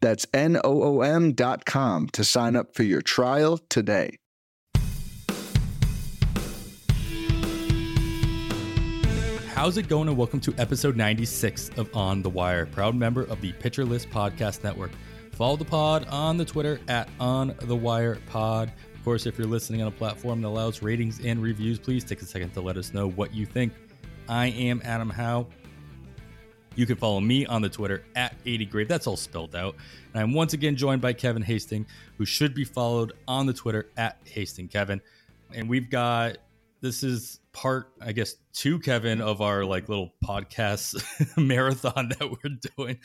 That's N-O-O-M dot com to sign up for your trial today. How's it going? And welcome to episode 96 of On the Wire, proud member of the Pitcher List Podcast Network. Follow the pod on the Twitter at On the Wire Pod. Of course, if you're listening on a platform that allows ratings and reviews, please take a second to let us know what you think. I am Adam Howe. You can follow me on the Twitter at 80grade. That's all spelled out. And I'm once again joined by Kevin Hasting, who should be followed on the Twitter at Hasting Kevin. And we've got this is part, I guess, two Kevin of our like little podcast marathon that we're doing.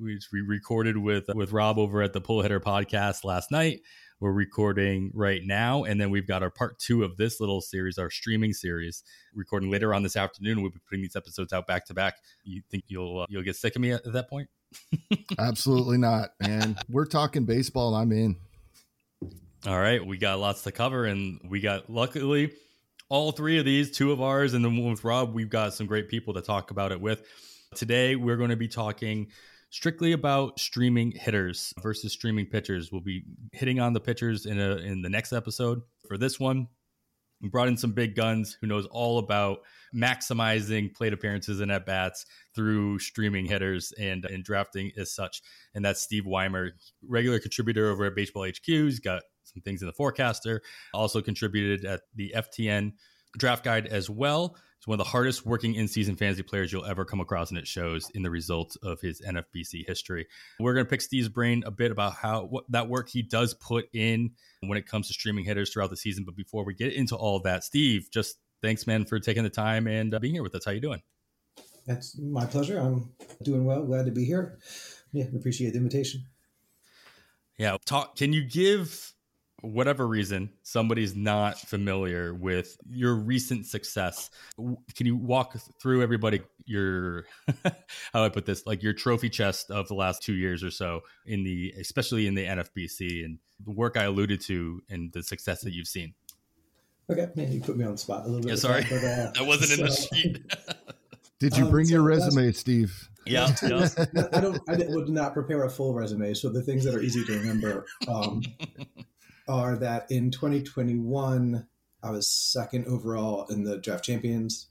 which we recorded with with Rob over at the Pull Hitter podcast last night. We're recording right now, and then we've got our part two of this little series, our streaming series, recording later on this afternoon. We'll be putting these episodes out back to back. You think you'll uh, you'll get sick of me at, at that point? Absolutely not, man. We're talking baseball. I'm in. All right, we got lots to cover, and we got luckily all three of these, two of ours, and then with Rob, we've got some great people to talk about it with. Today, we're going to be talking strictly about streaming hitters versus streaming pitchers. We'll be hitting on the pitchers in a in the next episode. For this one, we brought in some big guns who knows all about maximizing plate appearances and at bats through streaming hitters and, and drafting as such. And that's Steve Weimer, regular contributor over at Baseball HQ. He's got some things in the forecaster. Also contributed at the FTN draft guide as well. He's one of the hardest working in season fantasy players you'll ever come across, and it shows in the results of his NFBC history. We're going to pick Steve's brain a bit about how what that work he does put in when it comes to streaming hitters throughout the season. But before we get into all that, Steve, just thanks, man, for taking the time and uh, being here with us. How you doing? That's my pleasure. I'm doing well. Glad to be here. Yeah, appreciate the invitation. Yeah, talk. Can you give whatever reason somebody's not familiar with your recent success can you walk through everybody your how i put this like your trophy chest of the last two years or so in the especially in the nfbc and the work i alluded to and the success that you've seen okay man you put me on the spot a little bit yeah, sorry that, but, uh, that wasn't so, in the sheet did you bring um, so your resume steve yeah, yeah. I don't. I would not prepare a full resume, so the things that are easy to remember. Um, are that in 2021, I was second overall in the draft champions.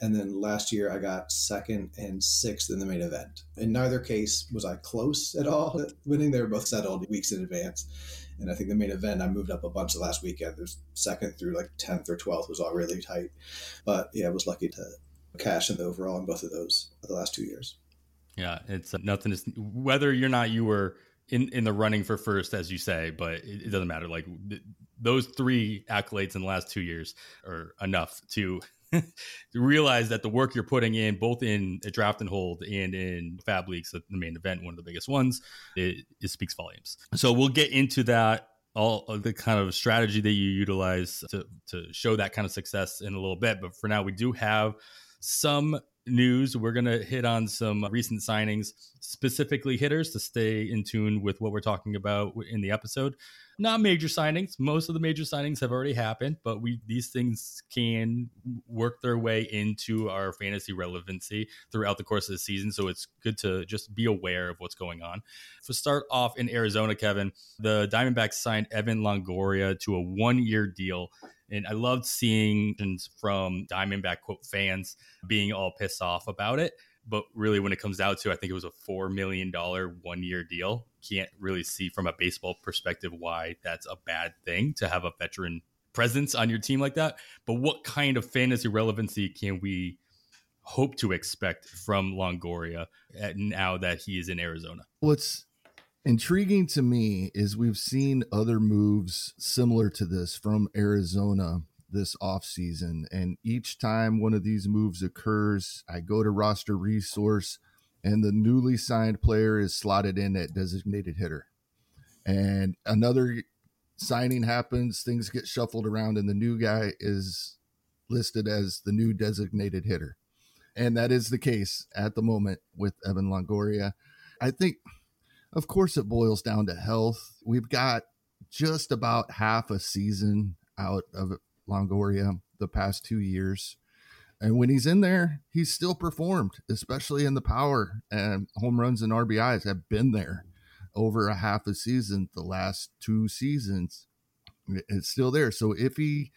And then last year, I got second and sixth in the main event. In neither case was I close at all winning. They were both settled weeks in advance. And I think the main event, I moved up a bunch the last weekend. There's second through like 10th or 12th was all really tight. But yeah, I was lucky to cash in the overall in both of those the last two years. Yeah, it's uh, nothing. Is, whether you're not you were in in the running for first, as you say, but it, it doesn't matter. Like th- those three accolades in the last two years are enough to to realize that the work you're putting in, both in a draft and hold and in FAAB Leagues, the main event, one of the biggest ones, it, it speaks volumes. So we'll get into that all the kind of strategy that you utilize to, to show that kind of success in a little bit. But for now, we do have some news. We're going to hit on some recent signings, specifically hitters, to stay in tune with what we're talking about in the episode. Not major signings. Most of the major signings have already happened, but we these things can work their way into our fantasy relevancy throughout the course of the season. So it's good to just be aware of what's going on. To start off in Arizona, Kevin, the Diamondbacks signed Evan Longoria to a one-year deal and I loved seeing from Diamondback quote fans being all pissed off about it. But really, when it comes down to, I think it was a four million dollar one year deal. Can't really see from a baseball perspective why that's a bad thing to have a veteran presence on your team like that. But what kind of fantasy relevancy can we hope to expect from Longoria now that he is in Arizona? What's intriguing to me is we've seen other moves similar to this from Arizona this offseason. And each time one of these moves occurs, I go to roster resource and the newly signed player is slotted in at designated hitter. And another signing happens, things get shuffled around, and the new guy is listed as the new designated hitter. And that is the case at the moment with Evan Longoria. I think, of course, it boils down to health. We've got just about half a season out of Longoria the past two years. And when he's in there, he's still performed, especially in the power and home runs and RBIs have been there over a half a season, the last two seasons. It's still there. So if he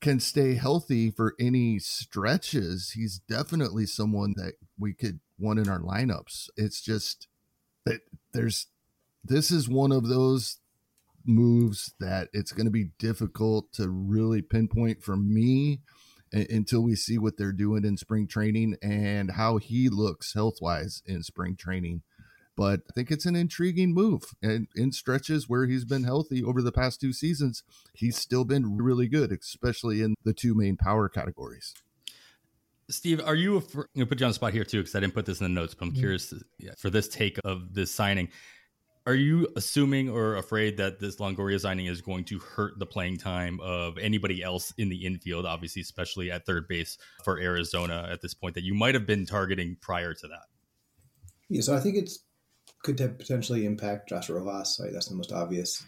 can stay healthy for any stretches, he's definitely someone that we could want in our lineups. It's just that there's this is one of those moves that it's going to be difficult to really pinpoint for me until we see what they're doing in spring training and how he looks health wise in spring training. But I think it's an intriguing move. And in stretches where he's been healthy over the past two seasons, he's still been really good, especially in the two main power categories. Steve, are you? I'm gonna put you on the spot here too because I didn't put this in the notes, but I'm mm-hmm. curious for this take of this signing are you assuming or afraid that this Longoria signing is going to hurt the playing time of anybody else in the infield, obviously, especially at third base for Arizona at this point that you might have been targeting prior to that? Yeah, so I think it's could potentially impact Josh Rojas. Right, that's the most obvious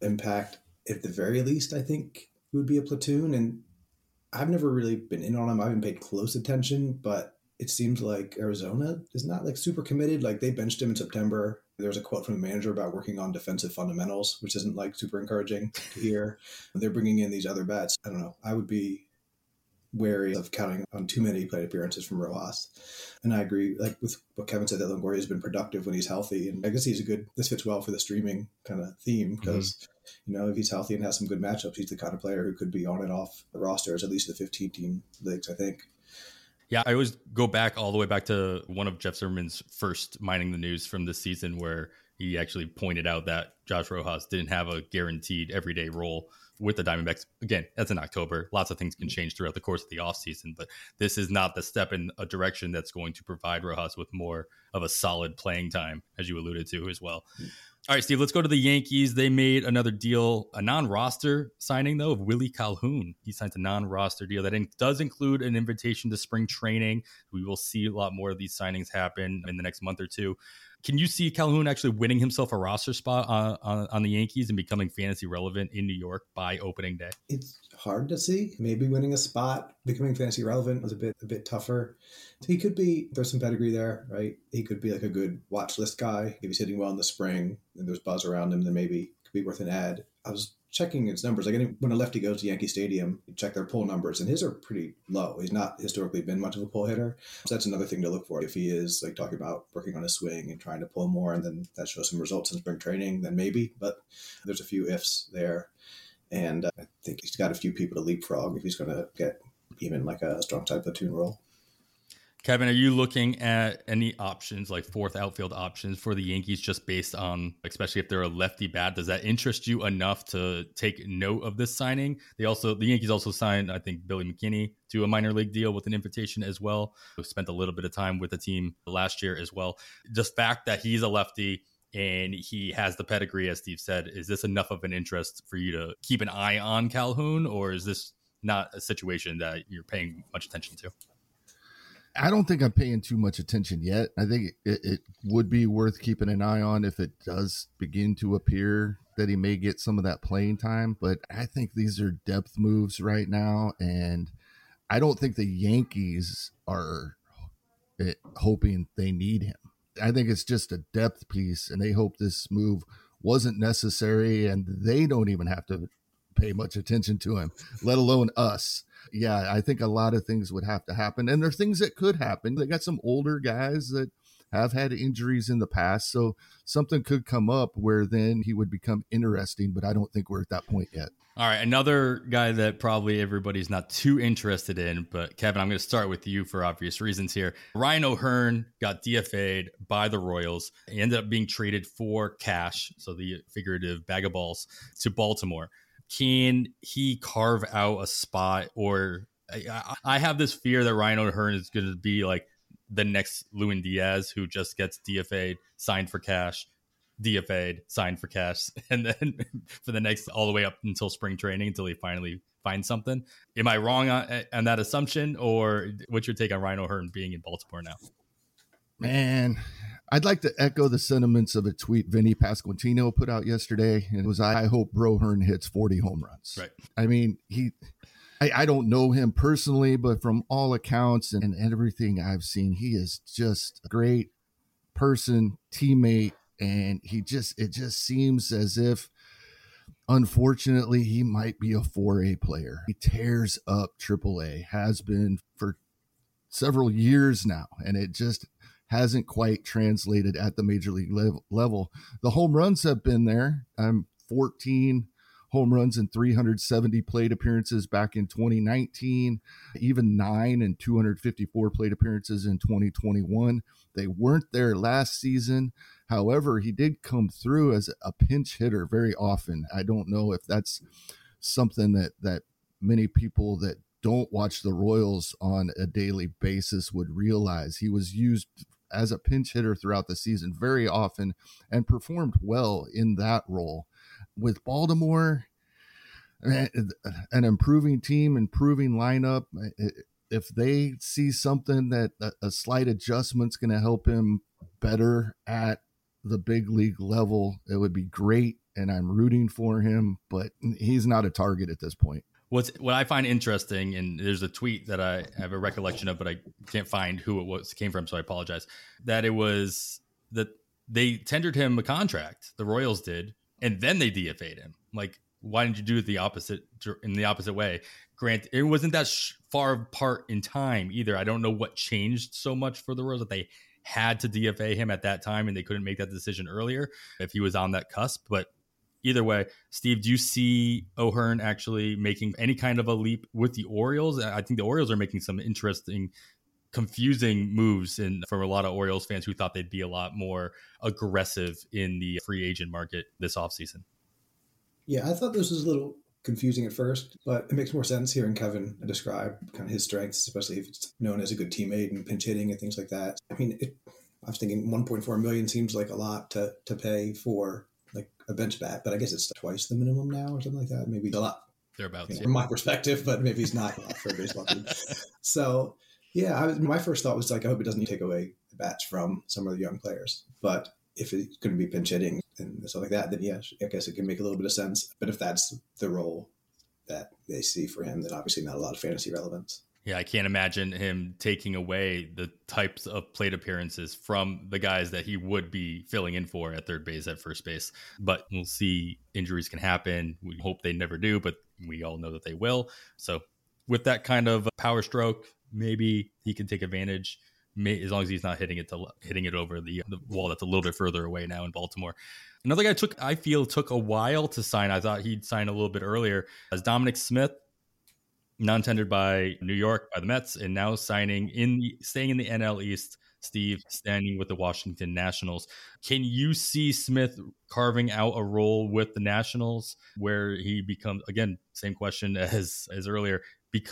impact. At the very least, I think it would be a platoon, and I've never really been in on him. I haven't paid close attention, but it seems like Arizona is not like super committed. Like they benched him in September there's a quote from the manager about working on defensive fundamentals, which isn't like super encouraging to hear. They're bringing in these other bats. I don't know. I would be wary of counting on too many plate appearances from Rojas. And I agree, like with what Kevin said, that Longoria has been productive when he's healthy. And I guess he's a good, this fits well for the streaming kind of theme because, mm-hmm. you know, if he's healthy and has some good matchups, he's the kind of player who could be on and off the rosters, at least the 15 team leagues, I think. Yeah, I always go back all the way back to one of Jeff Zimmerman's first mining the news from this season, where he actually pointed out that Josh Rojas didn't have a guaranteed everyday role with the Diamondbacks. Again, that's in October. Lots of things can change throughout the course of the offseason, but this is not the step in a direction that's going to provide Rojas with more of a solid playing time, as you alluded to as well. Mm-hmm. All right, Steve, let's go to the Yankees. They made another deal, a non roster signing, though, of Willie Calhoun. He signed a non roster deal that in- does include an invitation to spring training. We will see a lot more of these signings happen in the next month or two. Can you see Calhoun actually winning himself a roster spot on, on, on, the Yankees and becoming fantasy relevant in New York by opening day? It's hard to see. Maybe winning a spot, becoming fantasy relevant was a bit a bit tougher. He could be there's some pedigree there, right? He could be like a good watch list guy if he's hitting well in the spring and there's buzz around him. Then maybe could be worth an ad. I was checking his numbers. Like when a lefty goes to Yankee Stadium, you check their pull numbers, and his are pretty low. He's not historically been much of a pull hitter, so that's another thing to look for. If he is like talking about working on his swing and trying to pull more, and then that shows some results in spring training, then maybe. But there's a few ifs there, and uh, I think he's got a few people to leapfrog if he's going to get even like a strong type platoon role. Kevin, are you looking at any options like fourth outfield options for the Yankees just based on, especially if they're a lefty bat? Does that interest you enough to take note of this signing? They also, the Yankees also signed, I think, Billy McKinney to a minor league deal with an invitation as well. Spent a little bit of time with the team last year as well. Just fact that he's a lefty and he has the pedigree, as Steve said, is this enough of an interest for you to keep an eye on Calhoun, or is this not a situation that you're paying much attention to? I don't think I'm paying too much attention yet. I think it, it, would be worth keeping an eye on if it does begin to appear that he may get some of that playing time. But I think these are depth moves right now, and I don't think the Yankees are eh, hoping they need him. I think it's just a depth piece, and they hope this move wasn't necessary, and they don't even have to pay much attention to him, let alone us yeah, I think a lot of things would have to happen. And there are things that could happen. They got some older guys that have had injuries in the past. So something could come up where then he would become interesting, but I don't think we're at that point yet. All right, another guy that probably everybody's not too interested in, but Kevin, I'm going to start with you for obvious reasons here. Ryan O'Hearn got DFA'd by the Royals. He ended up being traded for cash, so the figurative bag of balls, to Baltimore can he carve out a spot or I, I have this fear that Ryan O'Hearn is going to be like the next Lewin Diaz who just gets DFA'd, signed for cash, DFA'd, signed for cash, and then for the next all the way up until spring training until he finally finds something. Am I wrong on, on that assumption, or what's your take on Ryan O'Hearn being in Baltimore now? Man, I'd like to echo the sentiments of a tweet Vinny Pasquantino put out yesterday. It was, I hope Brohern hits 40 home runs. Right. I mean, he, I, I don't know him personally, but from all accounts and, and everything I've seen, he is just a great person, teammate. And he just, it just seems as if, unfortunately, he might be a 4A player. He tears up AAA, has been for several years now. And it just, hasn't quite translated at the major league level. The home runs have been there. I'm 14 home runs and 370 plate appearances back in 2019, even nine and 254 plate appearances in 2021. They weren't there last season. However, he did come through as a pinch hitter very often. I don't know if that's something that that many people that don't watch the Royals on a daily basis would realize. He was used as a pinch hitter throughout the season very often and performed well in that role. With Baltimore, eh, an improving team, improving lineup, eh, eh, if they see something that a slight adjustment's going to help him better at the big league level, it would be great. And I'm rooting for him, but he's not a target at this point. What's what I find interesting, and there's a tweet that I have a recollection of, but I can't find who it was came from, so I apologize. That it was that they tendered him a contract, the Royals did, and then they DFA'd him. Like, why didn't you do it the opposite in the opposite way? Grant, it wasn't that far apart in time either. I don't know what changed so much for the Royals that they had to DFA him at that time and they couldn't make that decision earlier if he was on that cusp. But either way, Steve, do you see O'Hearn actually making any kind of a leap with the Orioles? I think the Orioles are making some interesting, confusing moves and for a lot of Orioles fans who thought they'd be a lot more aggressive in the free agent market this offseason. Yeah, I thought this was a little confusing at first, but it makes more sense hearing Kevin describe kind of his strengths, especially if it's known as a good teammate and pinch hitting and things like that. I mean, it, I was thinking 1.4 million seems like a lot to to pay for a bench bat, but I guess it's twice the minimum now or something like that. Maybe a lot thereabouts you know, from my perspective, but maybe it's not a lot for a baseball team. So yeah, I my first thought was like, I hope it doesn't take away the bats from some of the young players. But if it's going to be pinch hitting and stuff like that, then yeah, I guess it can make a little bit of sense. But if that's the role that they see for him, then obviously not a lot of fantasy relevance. Yeah, I can't imagine him taking away the types of plate appearances from the guys that he would be filling in for at third base, at first base. But we'll see. Injuries can happen. We hope they never do, but we all know that they will. So, with that kind of power stroke, maybe he can take advantage. May, as long as he's not hitting it to hitting it over the, the wall that's a little bit further away now in Baltimore. Another guy took I feel took a while to sign. I thought he'd sign a little bit earlier as Dominic Smith non-tendered by New York by the Mets, and now signing in the, staying in the NL East. Steve standing with the Washington Nationals. Can you see Smith carving out a role with the Nationals where he becomes again same question as as earlier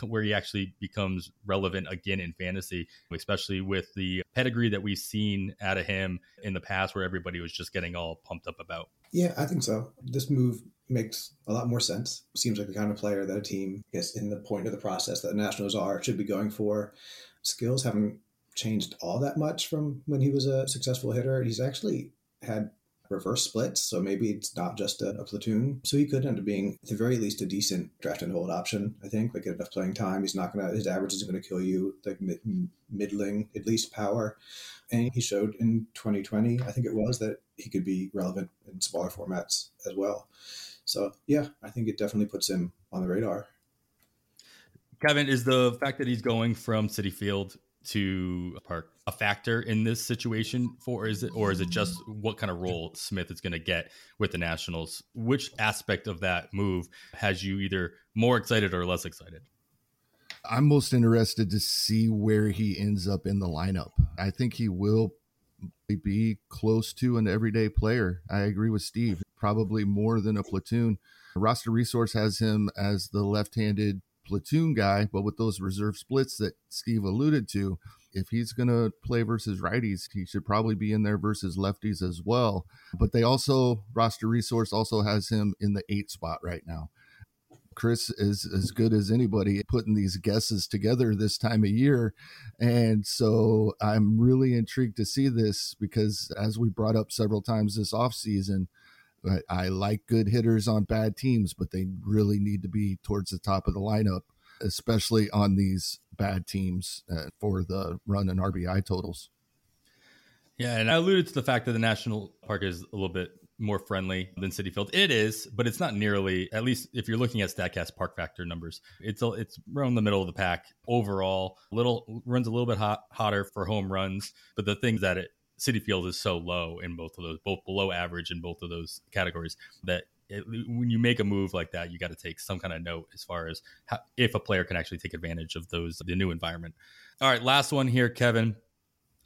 where he actually becomes relevant again in fantasy, especially with the pedigree that we've seen out of him in the past, where everybody was just getting all pumped up about. Yeah, I think so. This move makes a lot more sense. Seems like the kind of player that a team, I guess, in the point of the process that the Nationals are, should be going for. Skills haven't changed all that much from when he was a successful hitter. He's actually had reverse splits, so maybe it's not just a, a, platoon. So he could end up being, at the very least, a decent draft and hold option. I think, like enough playing time. He's not gonna his average isn't gonna kill you. Like mid, middling, at least power. And he showed in 2020, I think it was, that he could be relevant in smaller formats as well. So yeah, I think it definitely puts him on the radar. Kevin, is the fact that he's going from Citi Field to a Park a factor in this situation for is it or is it just what kind of role Smith is going to get with the Nationals? Which aspect of that move has you either more excited or less excited? I'm most interested to see where he ends up in the lineup. I think he will be close to an everyday player. I agree with Steve, probably more than a platoon. Roster Resource has him as the left handed platoon guy, but with those reverse splits that Steve alluded to, if he's going to play versus righties, he should probably be in there versus lefties as well. But they also, roster resource also has him in the eight spot right now. Chris is as good as anybody putting these guesses together this time of year. And so I'm really intrigued to see this because, as we brought up several times this offseason, I, I like good hitters on bad teams, but they really need to be towards the top of the lineup, especially on these bad teams uh, for the run and RBI totals. Yeah, and I alluded to the fact that the national park is a little bit more friendly than Citi Field. It is, but it's not nearly. At least if you're looking at Statcast Park Factor numbers, it's a, it's around the middle of the pack overall. Little runs a little bit hot, hotter for home runs, but the thing that it Citi Field is so low in both of those, both below average in both of those categories that. It, when you make a move like that, you got to take some kind of note as far as how, if a player can actually take advantage of those the new environment. All right, last one here, Kevin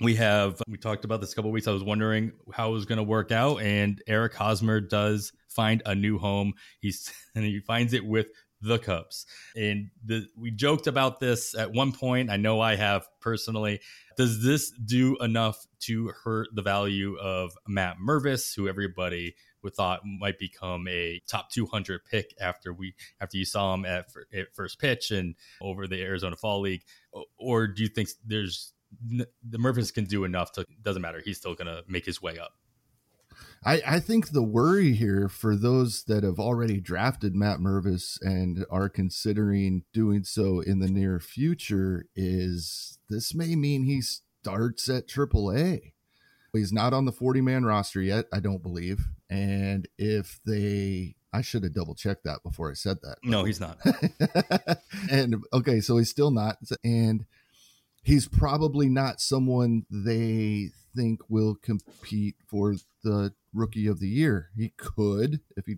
we have we talked about this a couple weeks. I was wondering how it was going to work out, and Eric Hosmer does find a new home. He's and he finds it with the Cubs. And the, we joked about this at one point. I know I have personally. Does this do enough to hurt the value of Matt Mervis, who everybody would thought might become a top 200 pick after we after you saw him at, at first pitch and over the Arizona Fall League? Or do you think there's the Mervis can do enough to doesn't matter. He's still gonna make his way up. I, I think the worry here for those that have already drafted Matt Mervis and are considering doing so in the near future is this may mean he starts at AAA. He's not on the 40 man roster yet, I don't believe. And if they I should have double checked that before I said that. No, he's not. and okay, so he's still not. And he's probably not someone they think will compete for the rookie of the year. He could if he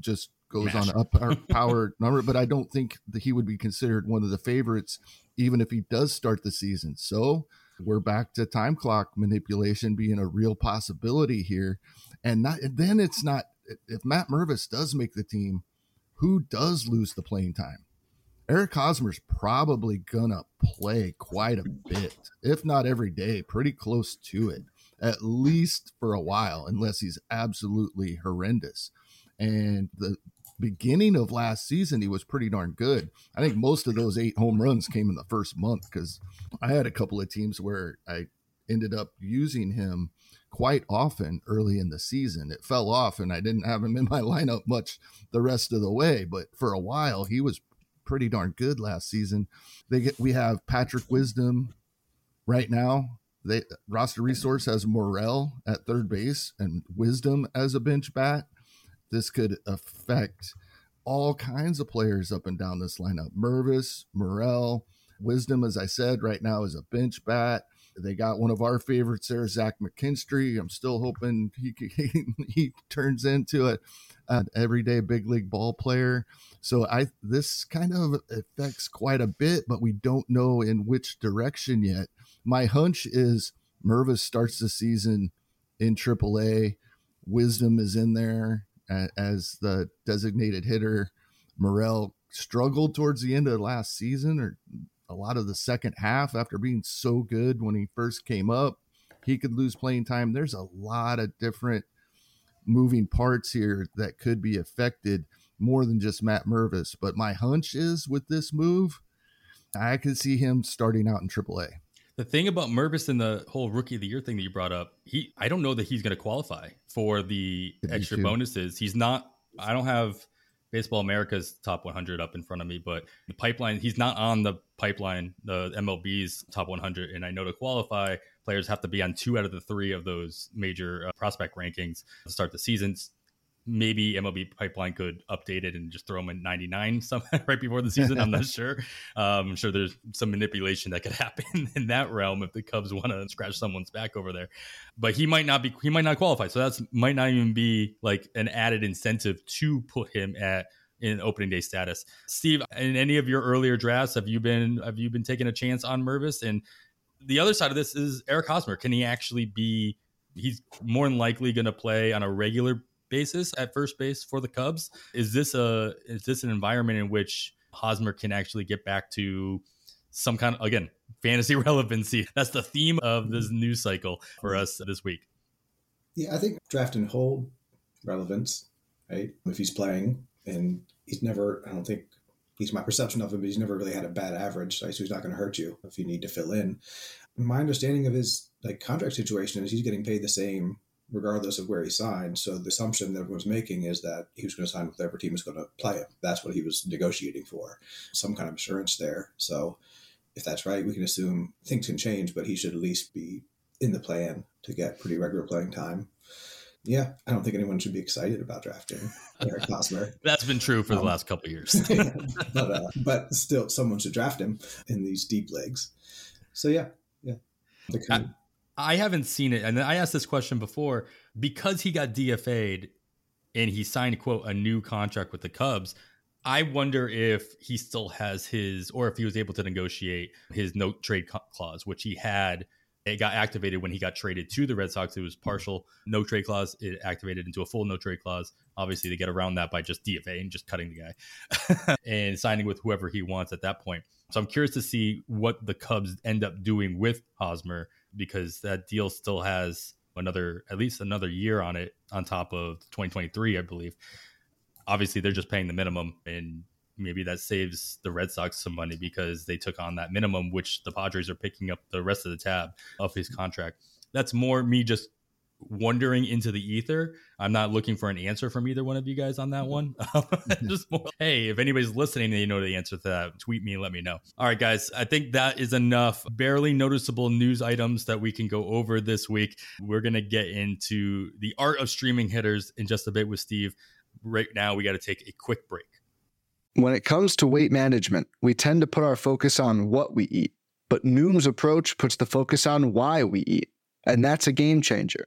just goes on up our power number, but I don't think that he would be considered one of the favorites, even if he does start the season. So we're back to time clock manipulation being a real possibility here. And not and then it's not if Matt Mervis does make the team, who does lose the playing time? Eric Hosmer's probably gonna play quite a bit, if not every day, pretty close to it, at least for a while, unless he's absolutely horrendous. And the beginning of last season, he was pretty darn good. I think most of those eight home runs came in the first month because I had a couple of teams where I ended up using him quite often early in the season. It fell off and I didn't have him in my lineup much the rest of the way, but for a while he was pretty darn good last season. They get we have Patrick Wisdom right now. They roster resource has Morel at third base and Wisdom as a bench bat. This could affect all kinds of players up and down this lineup. Mervis, Morel, Wisdom, as I said, right now is a bench bat. They got one of our favorites there, Zach McKinstry. I'm still hoping he he, he turns into a, an everyday big league ball player. So I this kind of affects quite a bit, but we don't know in which direction yet. My hunch is Mervis starts the season in AAA. Wisdom is in there as the designated hitter. Morel struggled towards the end of last season or a lot of the second half after being so good when he first came up. He could lose playing time. There's a lot of different moving parts here that could be affected more than just Matt Mervis. But my hunch is with this move, I could see him starting out in AAA. The thing about Mervis and the whole rookie of the year thing that you brought up, he I don't know that he's going to qualify for the extra bonuses. He's not. I don't have Baseball America's top 100 up in front of me, but the pipeline, he's not on the pipeline, the MLB's top 100. And I know to qualify, players have to be on two out of the three of those major uh, prospect rankings to start the seasons maybe MLB pipeline could update it and just throw him in 99 some right before the season. I'm not sure. Um, I'm sure there's some manipulation that could happen in that realm if the Cubs want to scratch someone's back over there. But he might not be he might not qualify. So that's might not even be like an added incentive to put him at in opening day status. Steve, in any of your earlier drafts, have you been have you been taking a chance on Mervis? And the other side of this is Eric Hosmer. Can he actually be he's more than likely going to play on a regular basis at first base for the Cubs. Is this a is this an environment in which Hosmer can actually get back to some kind of again fantasy relevancy. That's the theme of this news cycle for us this week. Yeah, I think draft and hold relevance, right? If he's playing and he's never, I don't think he's my perception of him, but he's never really had a bad average? So he's not going to hurt you if you need to fill in. My understanding of his like contract situation is he's getting paid the same regardless of where he signed. So the assumption that everyone's making is that he was going to sign with whatever team is going to play him. That's what he was negotiating for, some kind of assurance there. So if that's right, we can assume things can change, but he should at least be in the plan to get pretty regular playing time. Yeah, I don't think anyone should be excited about drafting Eric Hosmer. That's been true for um, the last couple years. but, uh, but still, someone should draft him in these deep leagues. So yeah, yeah. the I, I haven't seen it, and I asked this question before because he got DFA'd and he signed quote a new contract with the Cubs. I wonder if he still has his, or if he was able to negotiate his no trade clause, which he had. It got activated when he got traded to the Red Sox. It was partial no trade clause. It activated into a full no trade clause. Obviously, they get around that by just DFA and just cutting the guy and signing with whoever he wants at that point. So I'm curious to see what the Cubs end up doing with Hosmer because that deal still has another at least another year on it on top of 2023, I believe obviously they're just paying the minimum and maybe that saves the Red Sox some money because they took on that minimum, which the Padres are picking up the rest of the tab of his contract. That's more me just wondering into the ether. I'm not looking for an answer from either one of you guys on that mm-hmm. one. just more, hey, if anybody's listening and you know the answer to that, tweet me and let me know. All right, guys, I think that is enough barely noticeable news items that we can go over this week. We're going to get into the art of streaming hitters in just a bit with Steve right now we got to take a quick break. When it comes to weight management, we tend to put our focus on what we eat, but Noom's approach puts the focus on why we eat, and that's a game changer.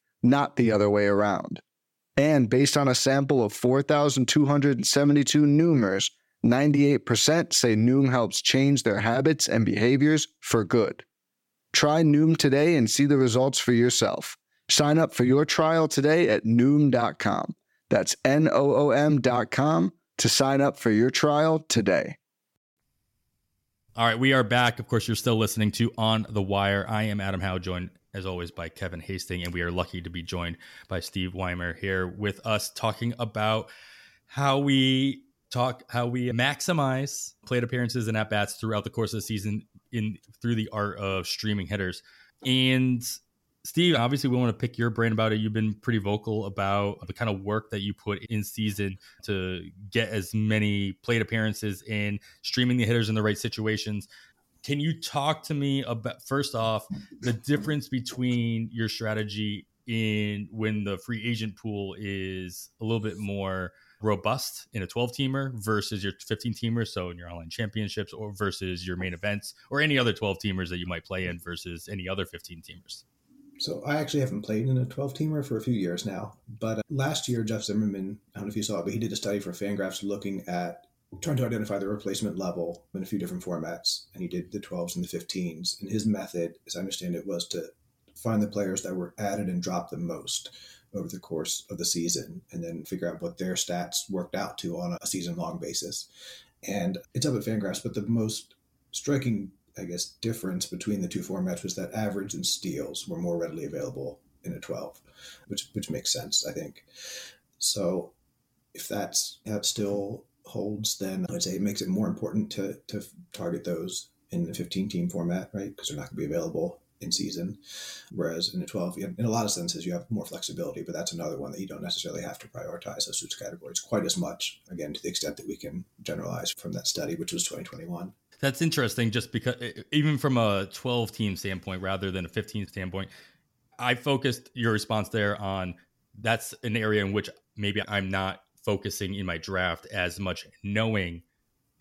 not the other way around. And based on a sample of 4,272 Noomers, 98% say Noom helps change their habits and behaviors for good. Try Noom today and see the results for yourself. Sign up for your trial today at Noom.com. That's N O O M.com to sign up for your trial today. All right, we are back. Of course, you're still listening to On the Wire. I am Adam Howe, joined as always by Kevin Hastings, and we are lucky to be joined by Steve Weimer here with us talking about how we talk how we maximize plate appearances and at bats throughout the course of the season in through the art of streaming hitters. And Steve, obviously, we want to pick your brain about it. You've been pretty vocal about the kind of work that you put in season to get as many plate appearances in, streaming the hitters in the right situations. Can you talk to me about, first off, the difference between your strategy in when the free agent pool is a little bit more robust in a 12 teamer versus your 15 teamer so in your online championships or versus your main events or any other 12 teamers that you might play in versus any other 15 teamers so I actually haven't played in a 12 teamer for a few years now. But uh, last year, Jeff Zimmerman, I don't know if you saw it, but he did a study for Fangraphs looking at trying to identify the replacement level in a few different formats. And he did the 12s and the 15s. And his method, as I understand it, was to find the players that were added and dropped the most over the course of the season and then figure out what their stats worked out to on a season long basis. And it's up at Fangraphs, but the most striking I guess, difference between the two formats was that average and steals were more readily available in a 12, which which makes sense, I think. So if that's that still holds, then I'd say it makes it more important to to target those in the 15 team format, right? Because they're not going to be available in season. Whereas in a 12, in a lot of senses, you have more flexibility, but that's another one that you don't necessarily have to prioritize those suits categories quite as much, again, to the extent that we can generalize from that study, which was 2021. That's interesting, just because even from a 12 team standpoint rather than a 15 standpoint, I focused your response there on that's an area in which maybe I'm not focusing in my draft as much, knowing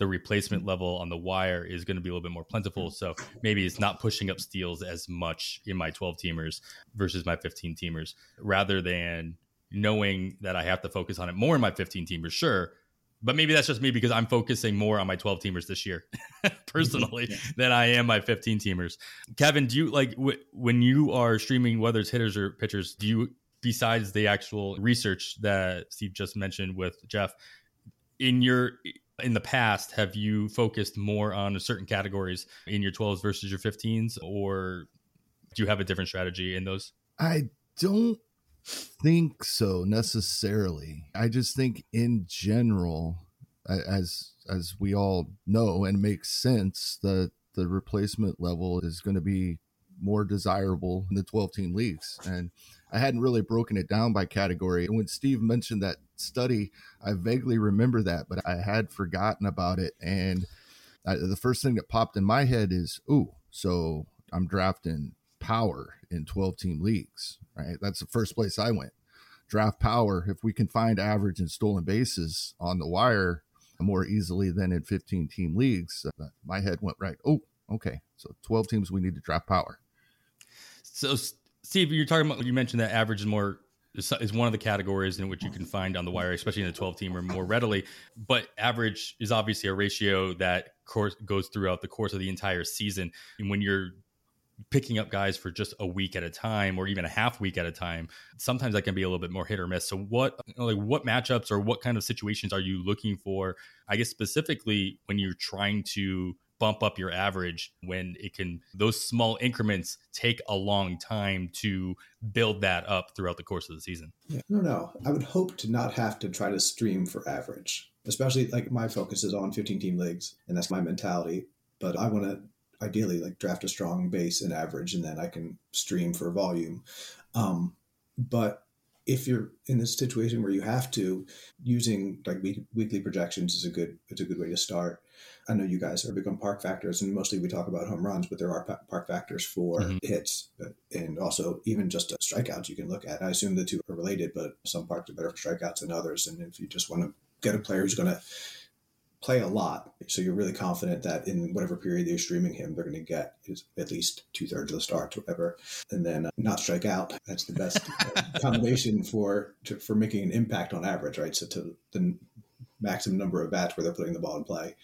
the replacement mm-hmm. level on the wire is going to be a little bit more plentiful. Mm-hmm. So maybe it's not pushing up steals as much in my 12 teamers versus my 15 teamers, rather than knowing that I have to focus on it more in my 15 teamers. Sure. But maybe that's just me because I'm focusing more on my 12 teamers this year mm-hmm. personally yeah. than I am my 15 teamers. Kevin, do you like w- when you are streaming, whether it's hitters or pitchers, do you, besides the actual research that Steve just mentioned with Jeff, in your in the past, have you focused more on certain categories in your 12s versus your 15s, or do you have a different strategy in those? I don't think so necessarily. I just think in general, as as we all know and makes sense, that the replacement level is going to be more desirable in the 12 team leagues. And I hadn't really broken it down by category. And when Steve mentioned that study, I vaguely remember that, but I had forgotten about it. And I, the first thing that popped in my head is, ooh, so I'm drafting power in 12 team leagues, right? That's the first place I went. Draft power. If we can find average and stolen bases on the wire more easily than in 15 team leagues, uh, my head went right. Oh, okay. So 12 teams, we need to draft power. So Steve, you're talking about you mentioned that average is more is one of the categories in which you can find on the wire, especially in a 12 teamer more readily. But average is obviously a ratio that course goes throughout the course of the entire season. And when you're picking up guys for just a week at a time or even a half week at a time sometimes that can be a little bit more hit or miss so what like what matchups or what kind of situations are you looking for i guess specifically when you're trying to bump up your average when it can those small increments take a long time to build that up throughout the course of the season. Yeah no no. I would hope to not have to try to stream for average especially like my focus is on 15 team leagues and that's my mentality. But i want to ideally like draft a strong base and average and then i can stream for volume. Um, but if you're in this situation where you have to using like weekly projections is a good it's a good way to start I know you guys are big on park factors, and mostly we talk about home runs, but there are park factors for mm-hmm. hits and also even just strikeouts you can look at. I assume the two are related, but some parks are better for strikeouts than others. And if you just want to get a player who's going to play a lot, so you're really confident that in whatever period they're streaming him, they're going to get at least two thirds of the starts, whatever, and then uh, not strike out. That's the best combination for to, for making an impact on average, right? So to the maximum number of bats where they're putting the ball in play.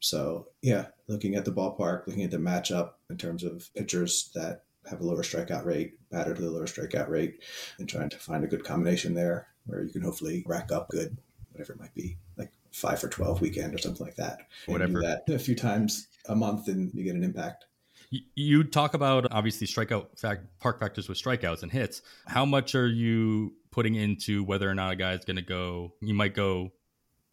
So yeah, looking at the ballpark, looking at the matchup in terms of pitchers that have a lower strikeout rate, batter to the lower strikeout rate, and trying to find a good combination there where you can hopefully rack up good, whatever it might be, like five for twelve weekend or something like that. Whatever that a few times a month, and you get an impact. You talk about obviously strikeout fact, park factors with strikeouts and hits. How much are you putting into whether or not a guy is going to go? You might go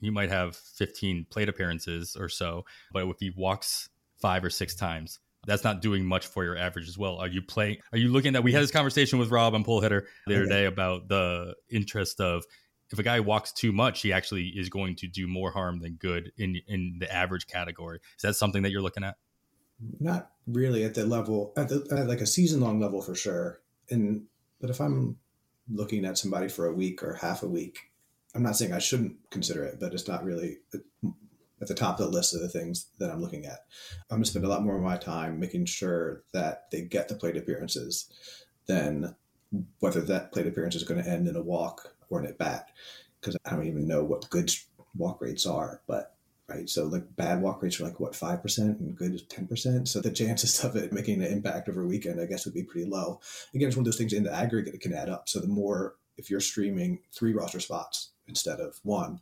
you might have 15 plate appearances or so, but if he walks five or six times, that's not doing much for your average as well. Are you playing? Are you looking at? We had this conversation with Rob on Pull Hitter the other day about the interest of if a guy walks too much, he actually is going to do more harm than good in in the average category. Is that something that you're looking at? Not really at the level, at, the, at like a season long level for sure. And but if I'm looking at somebody for a week or half a week, I'm not saying I shouldn't consider it, but it's not really at the top of the list of the things that I'm looking at. I'm going to spend a lot more of my time making sure that they get the plate appearances than whether that plate appearance is going to end in a walk or an at bat, because I don't even know what good walk rates are. But right, so like bad walk rates are like what five percent and good is ten percent. So the chances of it making an impact over a weekend, I guess, would be pretty low. Again, it's one of those things in the aggregate it can add up. So the more if you're streaming three roster spots instead of one,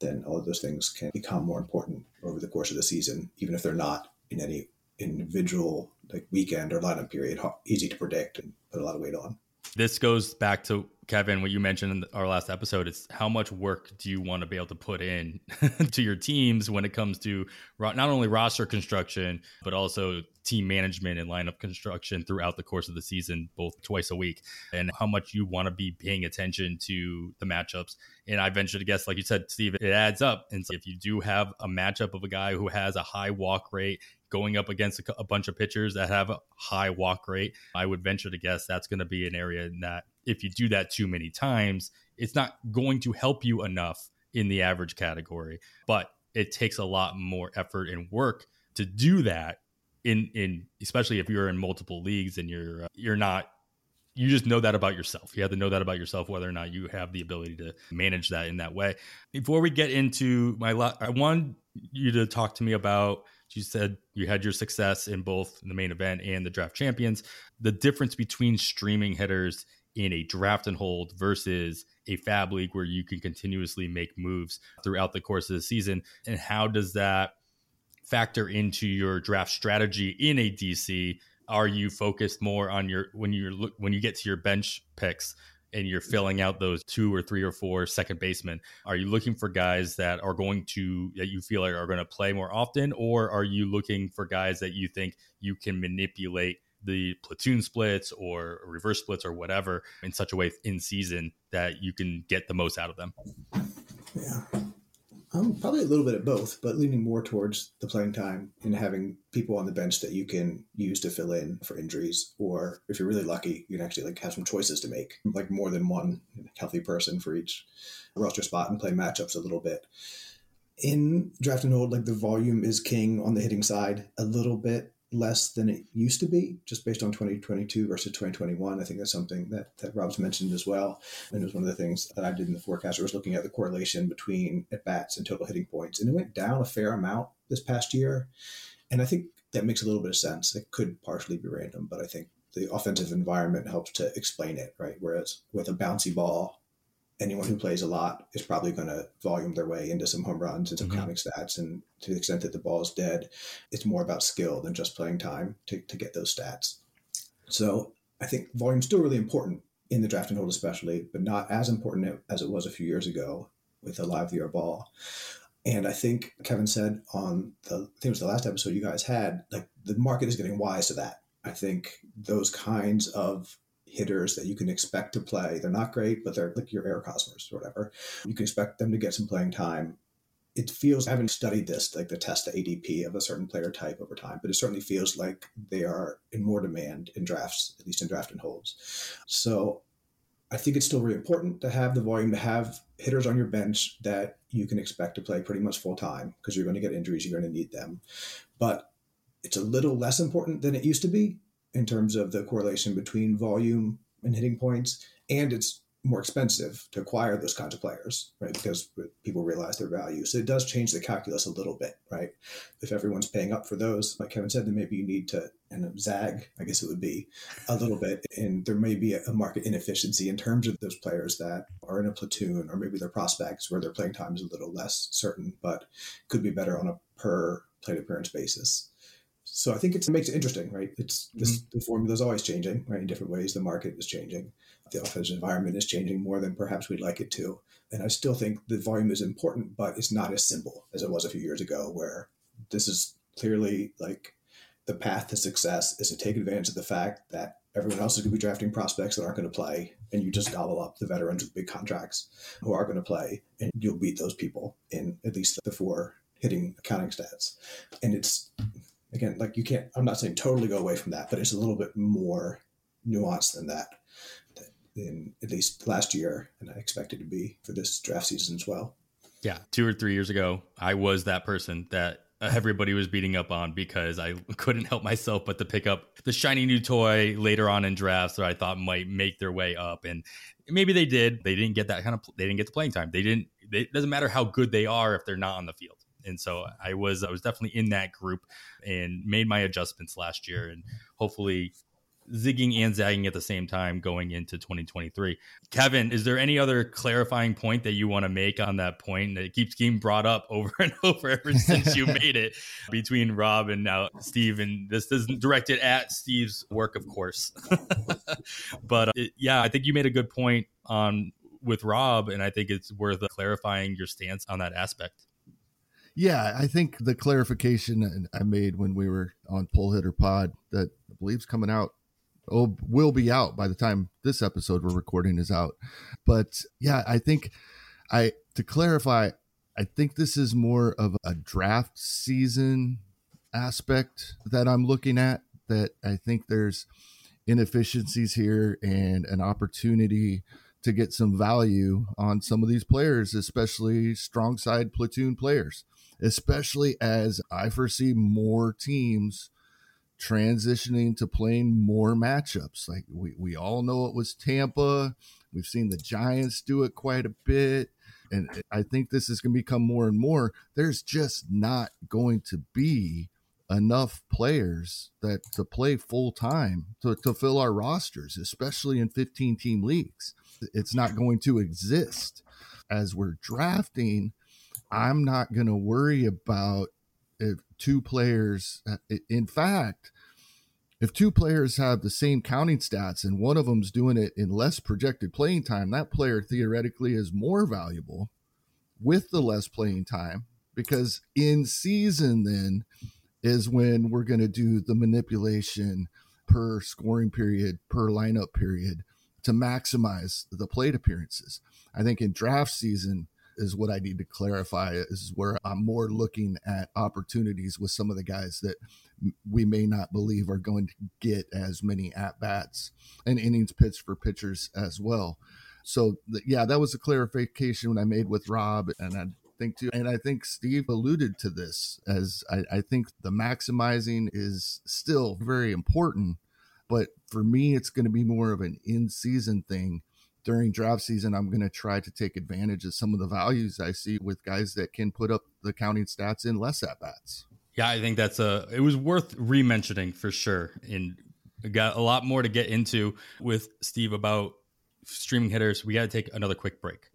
then all of those things can become more important over the course of the season, even if they're not in any individual like weekend or lineup period, easy to predict and put a lot of weight on. This goes back to Kevin, what you mentioned in our last episode it's how much work do you want to be able to put in to your teams when it comes to not only roster construction, but also team management and lineup construction throughout the course of the season, both twice a week, and how much you want to be paying attention to the matchups. And I venture to guess, like you said, Steve, it adds up. And so if you do have a matchup of a guy who has a high walk rate, going up against a, a bunch of pitchers that have a high walk rate, I would venture to guess that's going to be an area in that if you do that too many times, it's not going to help you enough in the average category. But it takes a lot more effort and work to do that in in especially if you're in multiple leagues and you're uh, you're not you just know that about yourself. You have to know that about yourself, whether or not you have the ability to manage that in that way. Before we get into my, I want you to talk to me about. You said you had your success in both the main event and the draft champions. The difference between streaming hitters in a draft and hold versus a FAAB league where you can continuously make moves throughout the course of the season, and how does that factor into your draft strategy in a DC? Are you focused more on your when you're when you get to your bench picks and you're filling out those two or three or four second basemen? Are you looking for guys that are going to that you feel like are going to play more often, or are you looking for guys that you think you can manipulate? the platoon splits or reverse splits or whatever in such a way in season that you can get the most out of them. Yeah. Um, probably a little bit of both, but leaning more towards the playing time and having people on the bench that you can use to fill in for injuries, or if you're really lucky, you can actually like have some choices to make, like more than one healthy person for each roster spot and play matchups a little bit. In draft and hold, like the volume is king on the hitting side a little bit less than it used to be, just based on 2022 versus 2021. I think that's something that, that Rob's mentioned as well. And it was one of the things that I did in the forecast. was looking at the correlation between at bats and total hitting points. And it went down a fair amount this past year. And I think that makes a little bit of sense. It could partially be random, but I think the offensive environment helps to explain it, right? Whereas with a bouncy ball, anyone who plays a lot is probably going to volume their way into some home runs and some mm-hmm. counting stats. And to the extent that the ball is dead, it's more about skill than just playing time to, to get those stats. So I think volume is still really important in the draft and hold, especially, but not as important as it was a few years ago with a live viewer ball. And I think Kevin said on the, I think it was the last episode you guys had, like the market is getting wise to that. I think those kinds of hitters that you can expect to play. They're not great, but they're like your Eric Hosmers or whatever. You can expect them to get some playing time. It feels, I haven't studied this, like the test the ADP of a certain player type over time, but it certainly feels like they are in more demand in drafts, at least in draft and holds. So I think it's still really important to have the volume, to have hitters on your bench that you can expect to play pretty much full time because you're going to get injuries, you're going to need them. But it's a little less important than it used to be in terms of the correlation between volume and hitting points, and it's more expensive to acquire those kinds of players, right? Because people realize their value. So it does change the calculus a little bit, right? If everyone's paying up for those, like Kevin said, then maybe you need to and zag, I guess it would be a little bit, and there may be a market inefficiency in terms of those players that are in a platoon, or maybe they're prospects where their playing time is a little less certain, but could be better on a per plate appearance basis so I think it makes it interesting, right? It's this, mm-hmm. the formula is always changing, right? In different ways, the market is changing, the offensive environment is changing more than perhaps we'd like it to, and I still think the volume is important, but it's not as simple as it was a few years ago, where this is clearly like the path to success is to take advantage of the fact that everyone else is going to be drafting prospects that aren't going to play, and you just gobble up the veterans with big contracts who are going to play, and you'll beat those people in at least the four hitting accounting stats, and it's again, like you can't, I'm not saying totally go away from that, but it's a little bit more nuanced than that in at least last year. And I expect it to be for this draft season as well. Yeah. Two or three years ago, I was that person that everybody was beating up on because I couldn't help myself but to pick up the shiny new toy later on in drafts that I thought might make their way up. And maybe they did. They didn't get that kind of, they didn't get the playing time. They didn't, it doesn't matter how good they are if they're not on the field and so I was I was definitely in that group and made my adjustments last year and hopefully zigging and zagging at the same time going into 2023. Kevin, is there any other clarifying point that you want to make on that point that keeps getting brought up over and over ever since you made it between Rob and now Steve? And this isn't directed at Steve's work, of course. but uh, it, yeah, I think you made a good point on with Rob, and I think it's worth clarifying your stance on that aspect. Yeah, I think the clarification I made when we were on Pull Hitter Pod that I believe's coming out oh will be out by the time this episode we're recording is out. But yeah, I think I to clarify, I think this is more of a draft season aspect that I'm looking at that I think there's inefficiencies here and an opportunity to get some value on some of these players, especially strong side platoon players especially as I foresee more teams transitioning to playing more matchups. Like we, we all know it was Tampa. We've seen the Giants do it quite a bit. And I think this is going to become more and more. There's just not going to be enough players that to play full time to, to fill our rosters, especially in 15 team leagues. It's not going to exist. As we're drafting, I'm not going to worry about if two players, uh, in fact, if two players have the same counting stats and one of them's doing it in less projected playing time, that player theoretically is more valuable with the less playing time because in season then is when we're going to do the manipulation per scoring period per lineup period to maximize the plate appearances. I think in draft season is what I need to clarify is where I'm more looking at opportunities with some of the guys that we may not believe are going to get as many at bats and innings pitched for pitchers as well. So yeah, that was a clarification I made with Rob, and I think too, and I think Steve alluded to this as I, I think the maximizing is still very important, but for me, it's going to be more of an in-season thing during draft season, I'm going to try to take advantage of some of the values I see with guys that can put up the counting stats in less at bats. Yeah, I think that's a. It was worth re-mentioning for sure, and got a lot more to get into with Steve about streaming hitters. We got to take another quick break.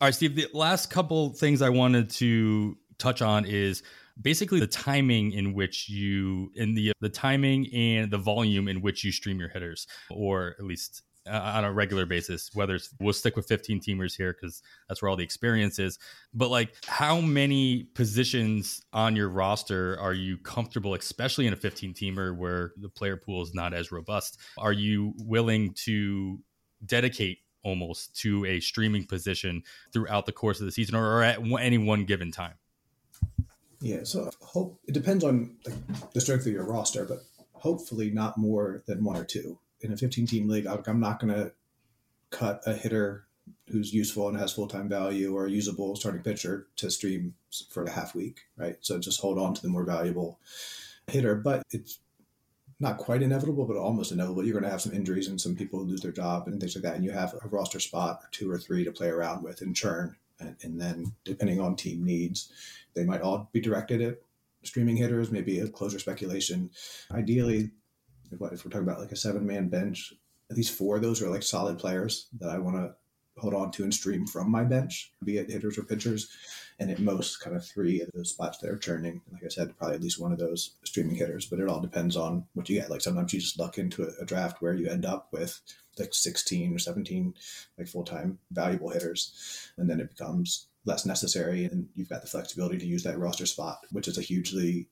All right, Steve. The last couple things I wanted to touch on is basically the timing in which you in the the timing and the volume in which you stream your hitters or at least uh, on a regular basis whether it's we'll stick with 15 teamers here because that's where all the experience is. But like how many positions on your roster are you comfortable especially in a 15 teamer where the player pool is not as robust are you willing to dedicate almost to a streaming position throughout the course of the season or, at any one given time yeah, so hope it depends on the strength of your roster, but hopefully not more than one or two. In a 15 team league, I'm not going to cut a hitter who's useful and has full time value or a usable starting pitcher to stream for a half week, right? So just hold on to the more valuable hitter, but it's not quite inevitable, but almost inevitable. You're going to have some injuries and some people lose their job and things like that. And you have a roster spot or two or three to play around with and churn. And, and then, depending on team needs, they might all be directed at streaming hitters, maybe a closer speculation. Ideally, if we're talking about like a seven man bench, at least four of those are like solid players that I want to hold on to and stream from my bench, be it hitters or pitchers. And at most, kind of three of those spots that are churning. Like I said, probably at least one of those streaming hitters, but it all depends on what you get. Like sometimes you just luck into a, a draft where you end up with like 16 or 17 like full time valuable hitters. And then it becomes less necessary and you've got the flexibility to use that roster spot, which is a hugely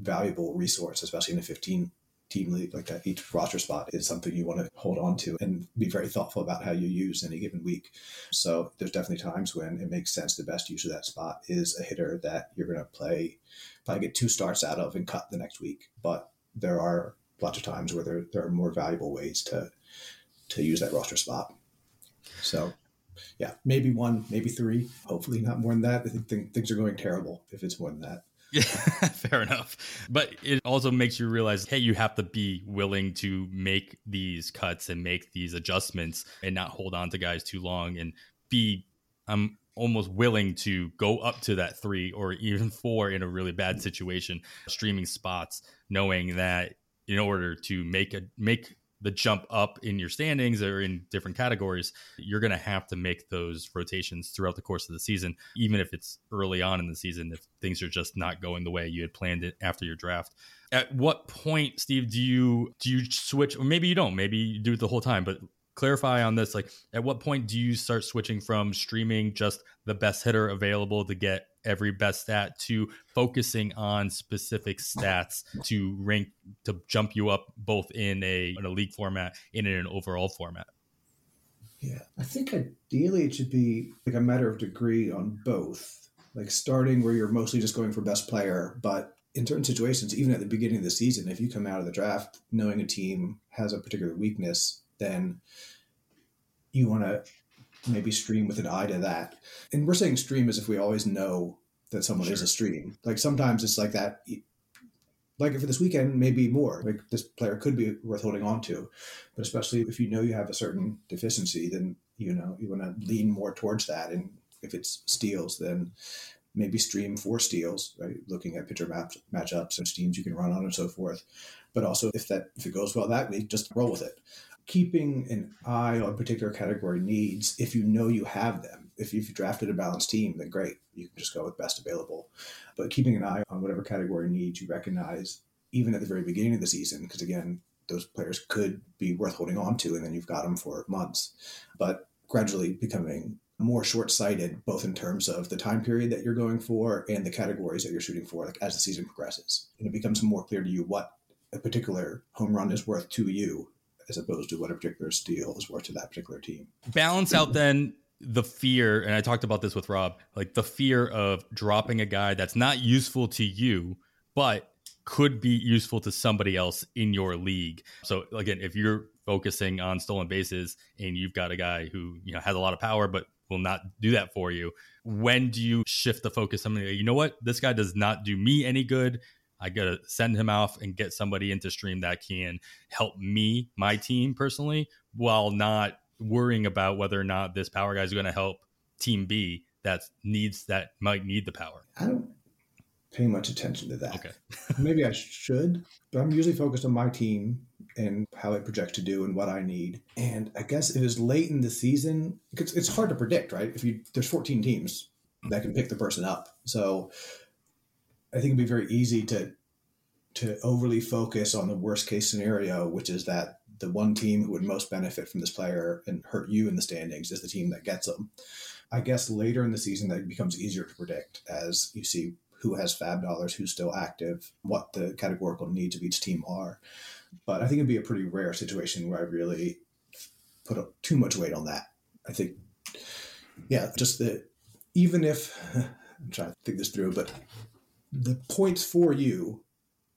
valuable resource, especially in a 15 team league like that. Each roster spot is something you want to hold on to and be very thoughtful about how you use any given week. So there's definitely times when it makes sense. The best use of that spot is a hitter that you're going to play, probably get two starts out of and cut the next week. But there are lots of times where there, there are more valuable ways to to use that roster spot. So yeah, maybe one, maybe three. Hopefully, not more than that. I think things are going terrible if it's more than that. Yeah, fair enough. But it also makes you realize, hey, you have to be willing to make these cuts and make these adjustments and not hold on to guys too long and be I'm almost willing to go up to that three or even four in a really bad situation, streaming spots, knowing that in order to make a make the jump up in your standings or in different categories, you're going to have to make those rotations throughout the course of the season, even if it's early on in the season, if things are just not going the way you had planned it after your draft. At what point, Steve, do you do you switch, or maybe you don't, maybe you do it the whole time, but clarify on this like at what point do you start switching from streaming just the best hitter available to get every best stat to focusing on specific stats to rank to jump you up both in a in a league format and in an overall format? Yeah i think ideally it should be like a matter of degree on both like starting where you're mostly just going for best player but in certain situations even at the beginning of the season if you come out of the draft knowing a team has a particular weakness then you want to maybe stream with an eye to that. And we're saying stream as if we always know that someone sure. is a stream. Like sometimes it's like that. Like for this weekend, maybe more. Like this player could be worth holding on to, but especially if you know you have a certain deficiency, then you know you want to lean more towards that. And if it's steals, then maybe stream for steals, right? Looking at pitcher map, matchups and teams you can run on and so forth. But also if that if it goes well that week, just roll with it keeping an eye on particular category needs if you know you have them. If you've drafted a balanced team, then great. You can just go with best available. But keeping an eye on whatever category needs you recognize, even at the very beginning of the season, because again, those players could be worth holding on to, and then you've got them for months. But gradually becoming more short-sighted, both in terms of the time period that you're going for and the categories that you're shooting for, like as the season progresses, and it becomes more clear to you what a particular home run is worth to you as opposed to what a particular steal is worth to that particular team. Balance out then the fear, and I talked about this with Rob, like the fear of dropping a guy that's not useful to you, but could be useful to somebody else in your league. So again, if you're focusing on stolen bases and you've got a guy who you know has a lot of power but will not do that for you, when do you shift the focus? Something you know what this guy does not do me any good. I got to send him off and get somebody into stream that can help me, my team personally, while not worrying about whether or not this power guy is going to help team B that needs that might need the power. I don't pay much attention to that. Okay. Maybe I should, but I'm usually focused on my team and how it projects to do and what I need. And I guess if it's late in the season, it's, it's hard to predict, right? If you there's 14 teams that can pick the person up, so I think it'd be very easy to to overly focus on the worst case scenario, which is that the one team who would most benefit from this player and hurt you in the standings is the team that gets them. I guess later in the season that becomes easier to predict as you see who has FAAB dollars, who's still active, what the categorical needs of each team are. But I think it'd be a pretty rare situation where I really put too much weight on that. I think, yeah, just that even if I'm trying to think this through, but the points for you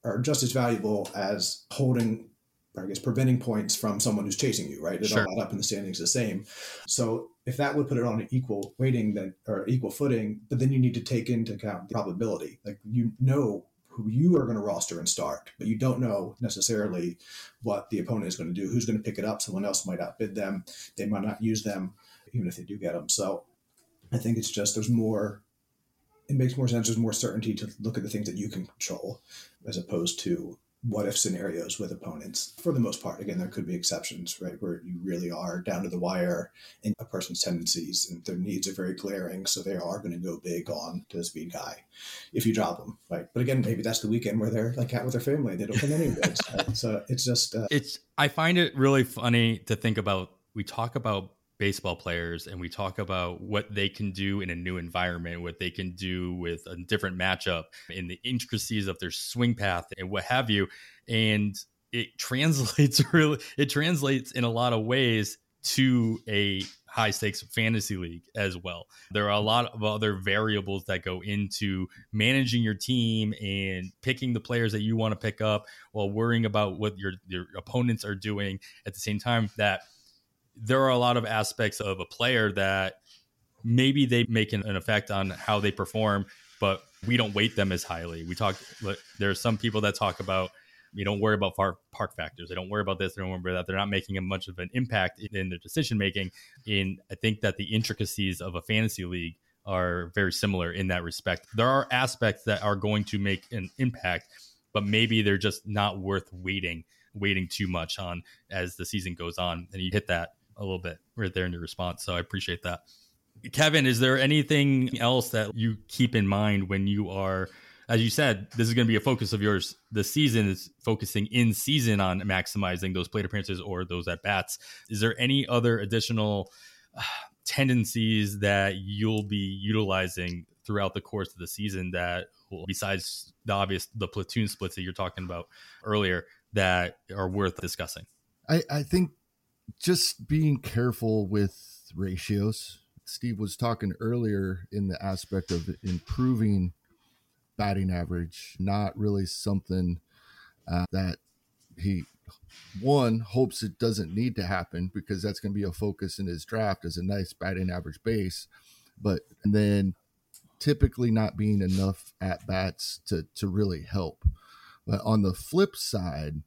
are just as valuable as holding I guess preventing points from someone who's chasing you, right? It sure. all up in the standings the same. So if that would put it on an equal weighting then or equal footing, but then you need to take into account the probability. Like you know who you are going to roster and start, but you don't know necessarily what the opponent is going to do, who's going to pick it up. Someone else might outbid them. They might not use them, even if they do get them. So I think it's just there's more it makes more sense. There's more certainty to look at the things that you can control as opposed to what if scenarios with opponents. For the most part, again, there could be exceptions, right, where you really are down to the wire in a person's tendencies and their needs are very glaring, so they are going to go big on the speed guy if you drop them, right? But again, maybe that's the weekend where they're like out with their family; they don't come any bids. Right? So it's just uh, it's. I find it really funny to think about. We talk about baseball players and we talk about what they can do in a new environment, what they can do with a different matchup, in the intricacies of their swing path and what have you. And it translates really, it translates in a lot of ways to a high stakes fantasy league as well. There are a lot of other variables that go into managing your team and picking the players that you want to pick up while worrying about what your your opponents are doing at the same time that there are a lot of aspects of a player that maybe they make an, an effect on how they perform, but we don't weight them as highly. We talk. There are some people that talk about you don't worry about park, park factors. They don't worry about this. They don't worry about that. They're not making a much of an impact in their decision making. And I think that the intricacies of a fantasy league are very similar in that respect. There are aspects that are going to make an impact, but maybe they're just not worth waiting, waiting too much on as the season goes on. And you hit that a little bit right there in your response. So I appreciate that. Kevin, is there anything else that you keep in mind when you are, as you said, this is going to be a focus of yours. The season is focusing in season on maximizing those plate appearances or those at bats. Is there any other additional uh, tendencies that you'll be utilizing throughout the course of the season that, besides the obvious the platoon splits that you're talking about earlier, that are worth discussing? I, I think just being careful with ratios. Steve was talking earlier in the aspect of improving batting average, not really something uh, that he one hopes it doesn't need to happen because that's going to be a focus in his draft as a nice batting average base but and then typically not being enough at bats to to really help but on the flip side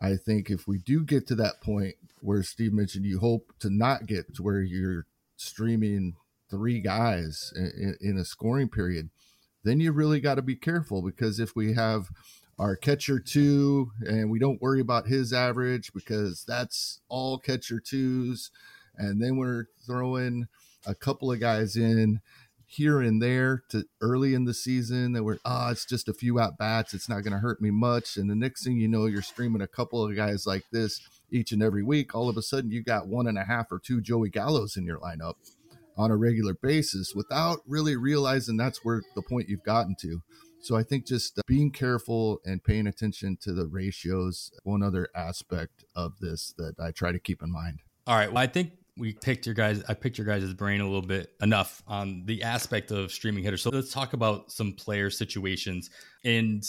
i think if we do get to that point where steve mentioned you hope to not get to where you're streaming three guys in, in a scoring period then you really got to be careful because if we have our catcher two, and we don't worry about his average because that's all catcher twos. And then we're throwing a couple of guys in here and there to early in the season that were ah, oh, it's just a few at bats, it's not going to hurt me much. And the next thing you know, you're streaming a couple of guys like this each and every week. All of a sudden, you got one and a half or two Joey Gallos in your lineup on a regular basis without really realizing that's where the point you've gotten to. So I think just uh, being careful and paying attention to the ratios, one other aspect of this that I try to keep in mind. All right. Well, I think we picked your guys I picked your guys' brain a little bit enough on the aspect of streaming hitters. So let's talk about some player situations. And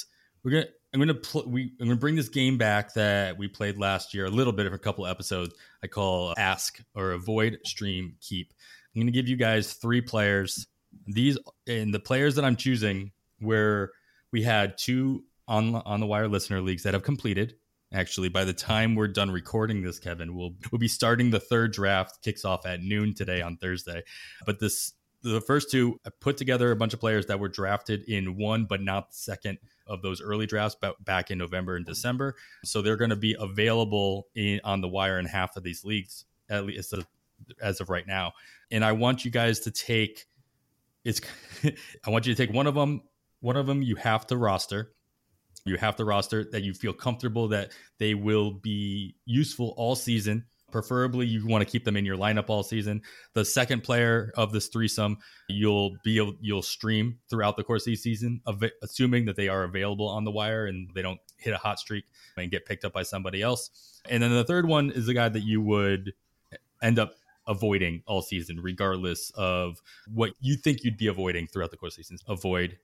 we're gonna I'm gonna pl- we I'm gonna bring this game back that we played last year a little bit of a couple episodes. I call ask or avoid stream keep. I'm gonna give you guys three players. These and the players that I'm choosing where we had two on on the wire listener leagues that have completed. Actually, by the time we're done recording this, Kevin, we'll we'll be starting the third draft. Kicks off at noon today on Thursday. But this the first two put together a bunch of players that were drafted in one but not second of those early drafts back in November and December. So they're going to be available in, on the wire in half of these leagues at least as of right now. And I want you guys to take it's I want you to take one of them one of them you have to roster. You have to roster that you feel comfortable that they will be useful all season. Preferably, you want to keep them in your lineup all season. The second player of this threesome, you'll be you'll stream throughout the course of the season, assuming that they are available on the wire and they don't hit a hot streak and get picked up by somebody else. And then the third one is the guy that you would end up avoiding all season, regardless of what you think you'd be avoiding throughout the course of the season. Avoid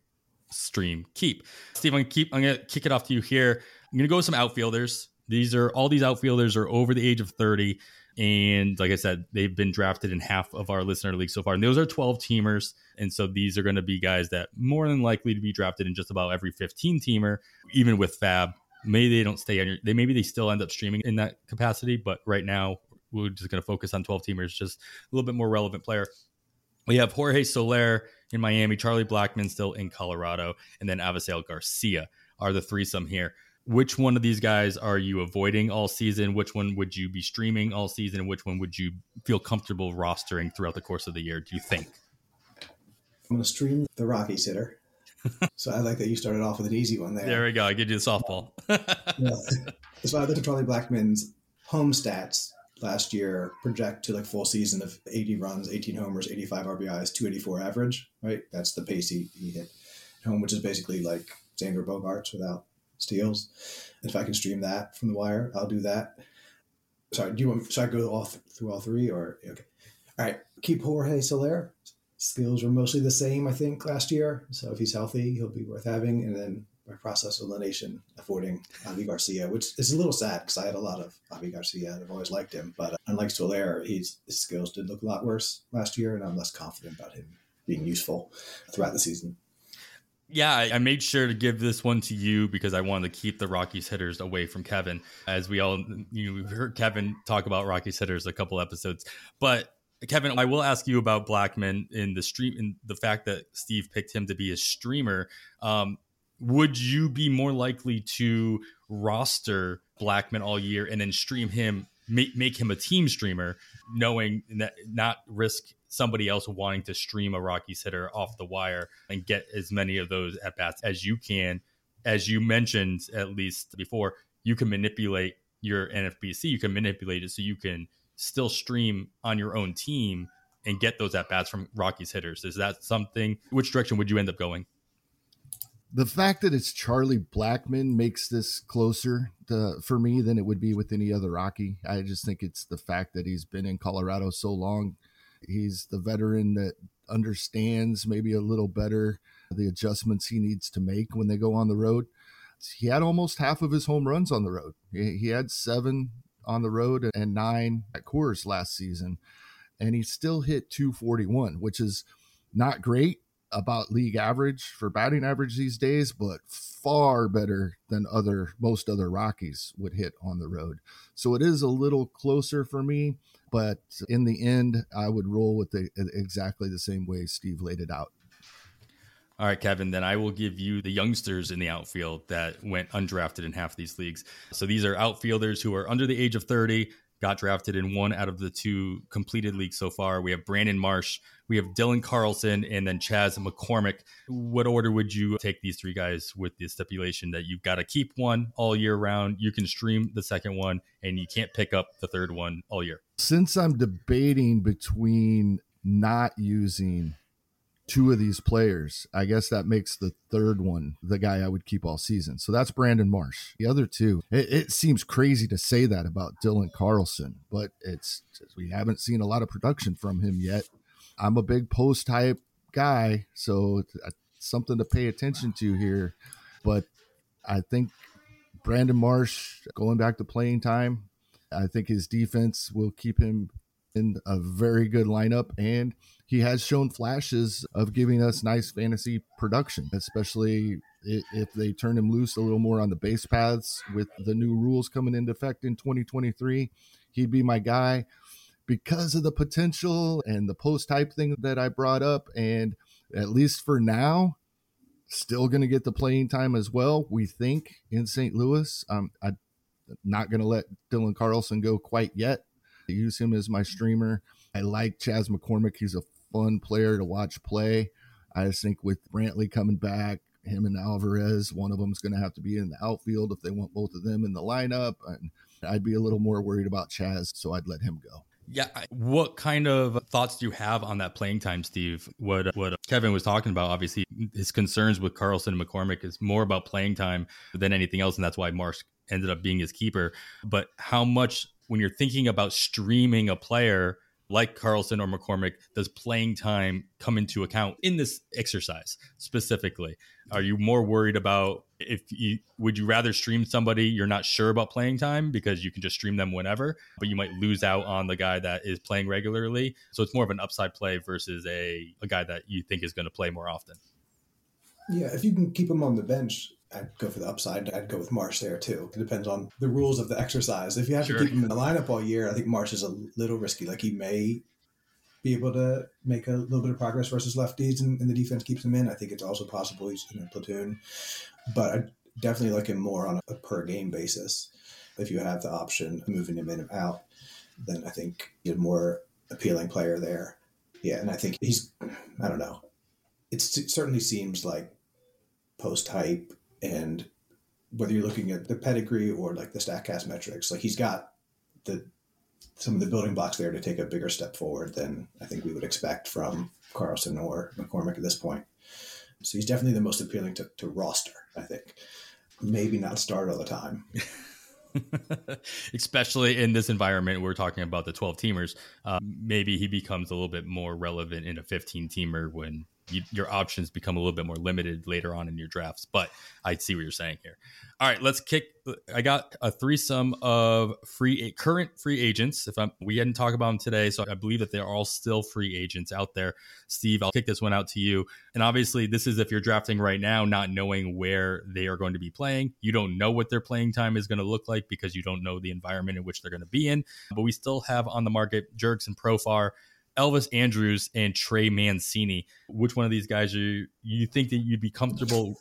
stream keep. Steve, I'm gonna keep I'm gonna kick it off to you here. I'm gonna go with some outfielders. These are all these outfielders are over the age of 30. And like I said, they've been drafted in half of our listener league so far. And those are 12 teamers. And so these are going to be guys that more than likely to be drafted in just about every 15 teamer, even with FAAB. Maybe they don't stay on your, they maybe they still end up streaming in that capacity. But right now, we're just going to focus on 12 teamers, just a little bit more relevant player. We have Jorge Soler in Miami, Charlie Blackmon still in Colorado, and then Avisail Garcia are the threesome here. Which one of these guys are you avoiding all season? Which one would you be streaming all season? which one would you feel comfortable rostering throughout the course of the year? Do you think? I'm going to stream the Rockies hitter. so I like that you started off with an easy one there. There we go. I give you the softball. yeah. So I looked at Charlie Blackman's home stats last year project to like full season of 80 runs, 18 homers, 85 RBIs, 284 average, right? That's the pace he, he hit home, which is basically like Xander Bogaerts without steals. If I can stream that from the wire, I'll do that. Sorry, do you want? Should I go all th- through all three or okay? All right, keep Jorge Soler. Skills were mostly the same, I think, last year. So if he's healthy, he'll be worth having. And then by process of elimination, affording Avi Garcia, which is a little sad because I had a lot of Avi Garcia. And I've always liked him, but uh, unlike Soler, his skills did look a lot worse last year, and I'm less confident about him being useful throughout the season. Yeah, I made sure to give this one to you because I wanted to keep the Rockies hitters away from Kevin. As we all, you know, heard Kevin talk about Rockies hitters a couple episodes, but Kevin, I will ask you about Blackmon in the stream in the fact that Steve picked him to be a streamer. Um, would you be more likely to roster Blackmon all year and then stream him, make, make him a team streamer, knowing that not risk somebody else wanting to stream a Rockies hitter off the wire and get as many of those at bats as you can? As you mentioned, at least before, you can manipulate your NFBC, you can manipulate it so you can still stream on your own team and get those at bats from Rockies hitters. Is that something? Which direction would you end up going? The fact that it's Charlie Blackmon makes this closer to, for me than it would be with any other Rocky. I just think it's the fact that he's been in Colorado so long. He's the veteran that understands maybe a little better the adjustments he needs to make when they go on the road. he had almost half of his home runs on the road. He had seven on the road and nine at Coors last season, and he still hit 241, which is not great about league average for batting average these days, but far better than other most other Rockies would hit on the road. So it is a little closer for me, but in the end, I would roll with the exactly the same way Steve laid it out. All right, Kevin, then I will give you the youngsters in the outfield that went undrafted in half these leagues. So these are outfielders who are under the age of 30, got drafted in one out of the two completed leagues so far. We have Brandon Marsh, we have Dylan Carlson, and then Chas McCormick. What order would you take these three guys with the stipulation that you've got to keep one all year round? You can stream the second one, and you can't pick up the third one all year. Since I'm debating between not using two of these players, I guess that makes the third one the guy I would keep all season. So that's Brandon Marsh. The other two, it, it seems crazy to say that about Dylan Carlson, but it's we haven't seen a lot of production from him yet. I'm a big post hype guy, so uh, something to pay attention to here. But I think Brandon Marsh going back to playing time, I think his defense will keep him in a very good lineup and he has shown flashes of giving us nice fantasy production, especially if they turn him loose a little more on the base paths with the new rules coming into effect in 2023. He'd be my guy because of the potential and the post hype thing that I brought up. And at least for now, still going to get the playing time as well, we think, in St. Louis. Um, I'm not going to let Dylan Carlson go quite yet. I use him as my streamer. I like Chas McCormick. He's a fun player to watch play. I just think with Brantley coming back, him and Alvarez, one of them's going to have to be in the outfield if they want both of them in the lineup. And I'd be a little more worried about Chas, so I'd let him go. Yeah. What kind of thoughts do you have on that playing time, Steve? What what Kevin was talking about, obviously, his concerns with Carlson and McCormick is more about playing time than anything else, and that's why Marsh ended up being his keeper. But how much, when you're thinking about streaming a player, like Carlson or McCormick, does playing time come into account in this exercise specifically? Are you more worried about if you would you rather stream somebody you're not sure about playing time because you can just stream them whenever, but you might lose out on the guy that is playing regularly? So it's more of an upside play versus a, a guy that you think is going to play more often. Yeah, if you can keep him on the bench, I'd go for the upside. I'd go with Marsh there too. It depends on the rules of the exercise. If you have sure. to keep him in the lineup all year, I think Marsh is a little risky. Like he may be able to make a little bit of progress versus lefties, and, and the defense keeps him in. I think it's also possible he's in a platoon, but I definitely like him more on a per game basis. If you have the option of moving him in and out, then I think you're a more appealing player there. Yeah, and I think he's I don't know. It certainly seems like post hype and whether you're looking at the pedigree or like the statcast metrics like he's got the some of the building blocks there to take a bigger step forward than i think we would expect from carlson or mccormick at this point. So he's definitely the most appealing to, to roster i think. Maybe not start all the time. Especially in this environment we're talking about the 12 teamers uh, maybe he becomes a little bit more relevant in a 15 teamer when you, your options become a little bit more limited later on in your drafts. But I see what you're saying here. All right, let's kick. I got a threesome of free current free agents. If I'm, we hadn't talked about them today, so I believe that they're all still free agents out there. Steve, I'll kick this one out to you. And obviously, this is if you're drafting right now, not knowing where they are going to be playing. You don't know what their playing time is going to look like because you don't know the environment in which they're going to be in. But we still have on the market Jurickson Profar Elvis Andrus and Trey Mancini. Which one of these guys are you, you think that you'd be comfortable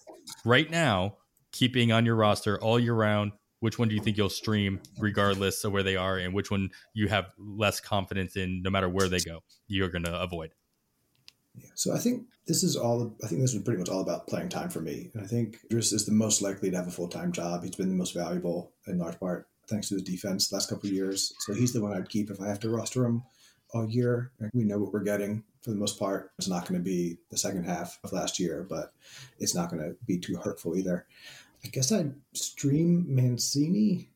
right now keeping on your roster all year round? Which one do you think you'll stream regardless of where they are, and which one you have less confidence in, no matter where they go, you're going to avoid? Yeah, so I think this is all. I think this is pretty much all about playing time for me, and I think Andrus is the most likely to have a full time job. He's been the most valuable in large part thanks to his defense the last couple years. So he's the one I'd keep if I have to roster him all year. We know what we're getting for the most part. It's not going to be the second half of last year, but it's not going to be too hurtful either. I guess I'd stream Mancini.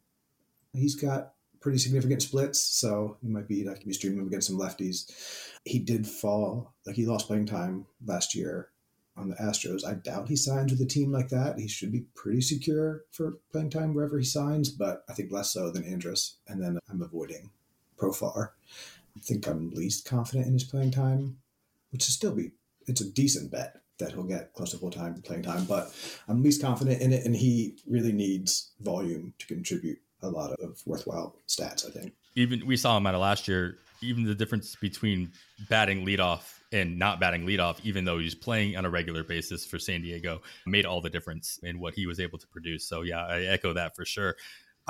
He's got pretty significant splits, so he might be like be streaming against some lefties. He did fall, like he lost playing time last year on the Astros. I doubt he signs with a team like that. He should be pretty secure for playing time wherever he signs, but I think less so than Andrus. And then I'm avoiding Profar. Think I'm least confident in his playing time, which is still be it's a decent bet that he'll get close to full time playing time, but I'm least confident in it, and he really needs volume to contribute a lot of worthwhile stats. I think. Even we saw him out of last year. Even the difference between batting leadoff and not batting leadoff, even though he's playing on a regular basis for San Diego, made all the difference in what he was able to produce. So yeah, I echo that for sure.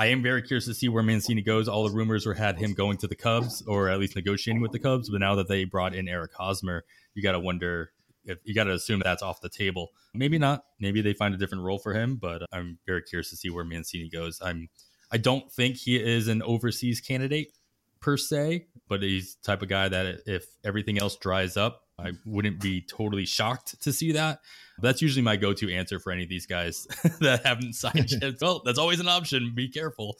I am very curious to see where Mancini goes. All the rumors were had him going to the Cubs or at least negotiating with the Cubs, but now that they brought in Eric Hosmer, you got to wonder if you got to assume that's off the table. Maybe not. Maybe they find a different role for him, but I'm very curious to see where Mancini goes. I'm I don't think he is an overseas candidate per se, but he's type of guy that if everything else dries up, I wouldn't be totally shocked to see that. But that's usually my go-to answer for any of these guys that haven't signed yet. Well, that's always an option. Be careful.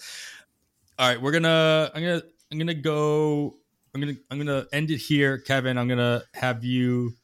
All right, we're gonna. I'm gonna. I'm gonna go. I'm gonna. I'm gonna end it here, Kevin. I'm gonna have you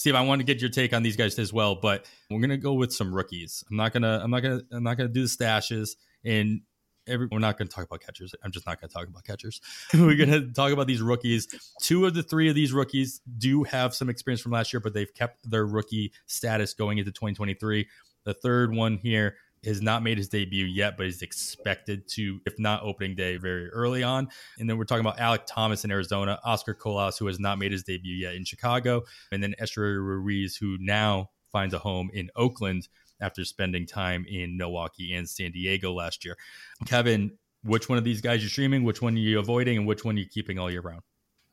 Steve, I want to get your take on these guys as well, but we're gonna go with some rookies. I'm not gonna, I'm not gonna, I'm not gonna do the stashes, and every, we're not gonna talk about catchers. I'm just not gonna talk about catchers. we're gonna talk about these rookies. Two of the three of these rookies do have some experience from last year, but they've kept their rookie status going into 2023. The third one here has not made his debut yet, but is expected to, if not opening day, very early on. And then we're talking about Alek Thomas in Arizona, Oscar Colas, who has not made his debut yet in Chicago, and then Esteury Ruiz, who now finds a home in Oakland after spending time in Milwaukee and San Diego last year. Kevin, which one of these guys you're streaming? Which one are you avoiding, and which one are you keeping all year round?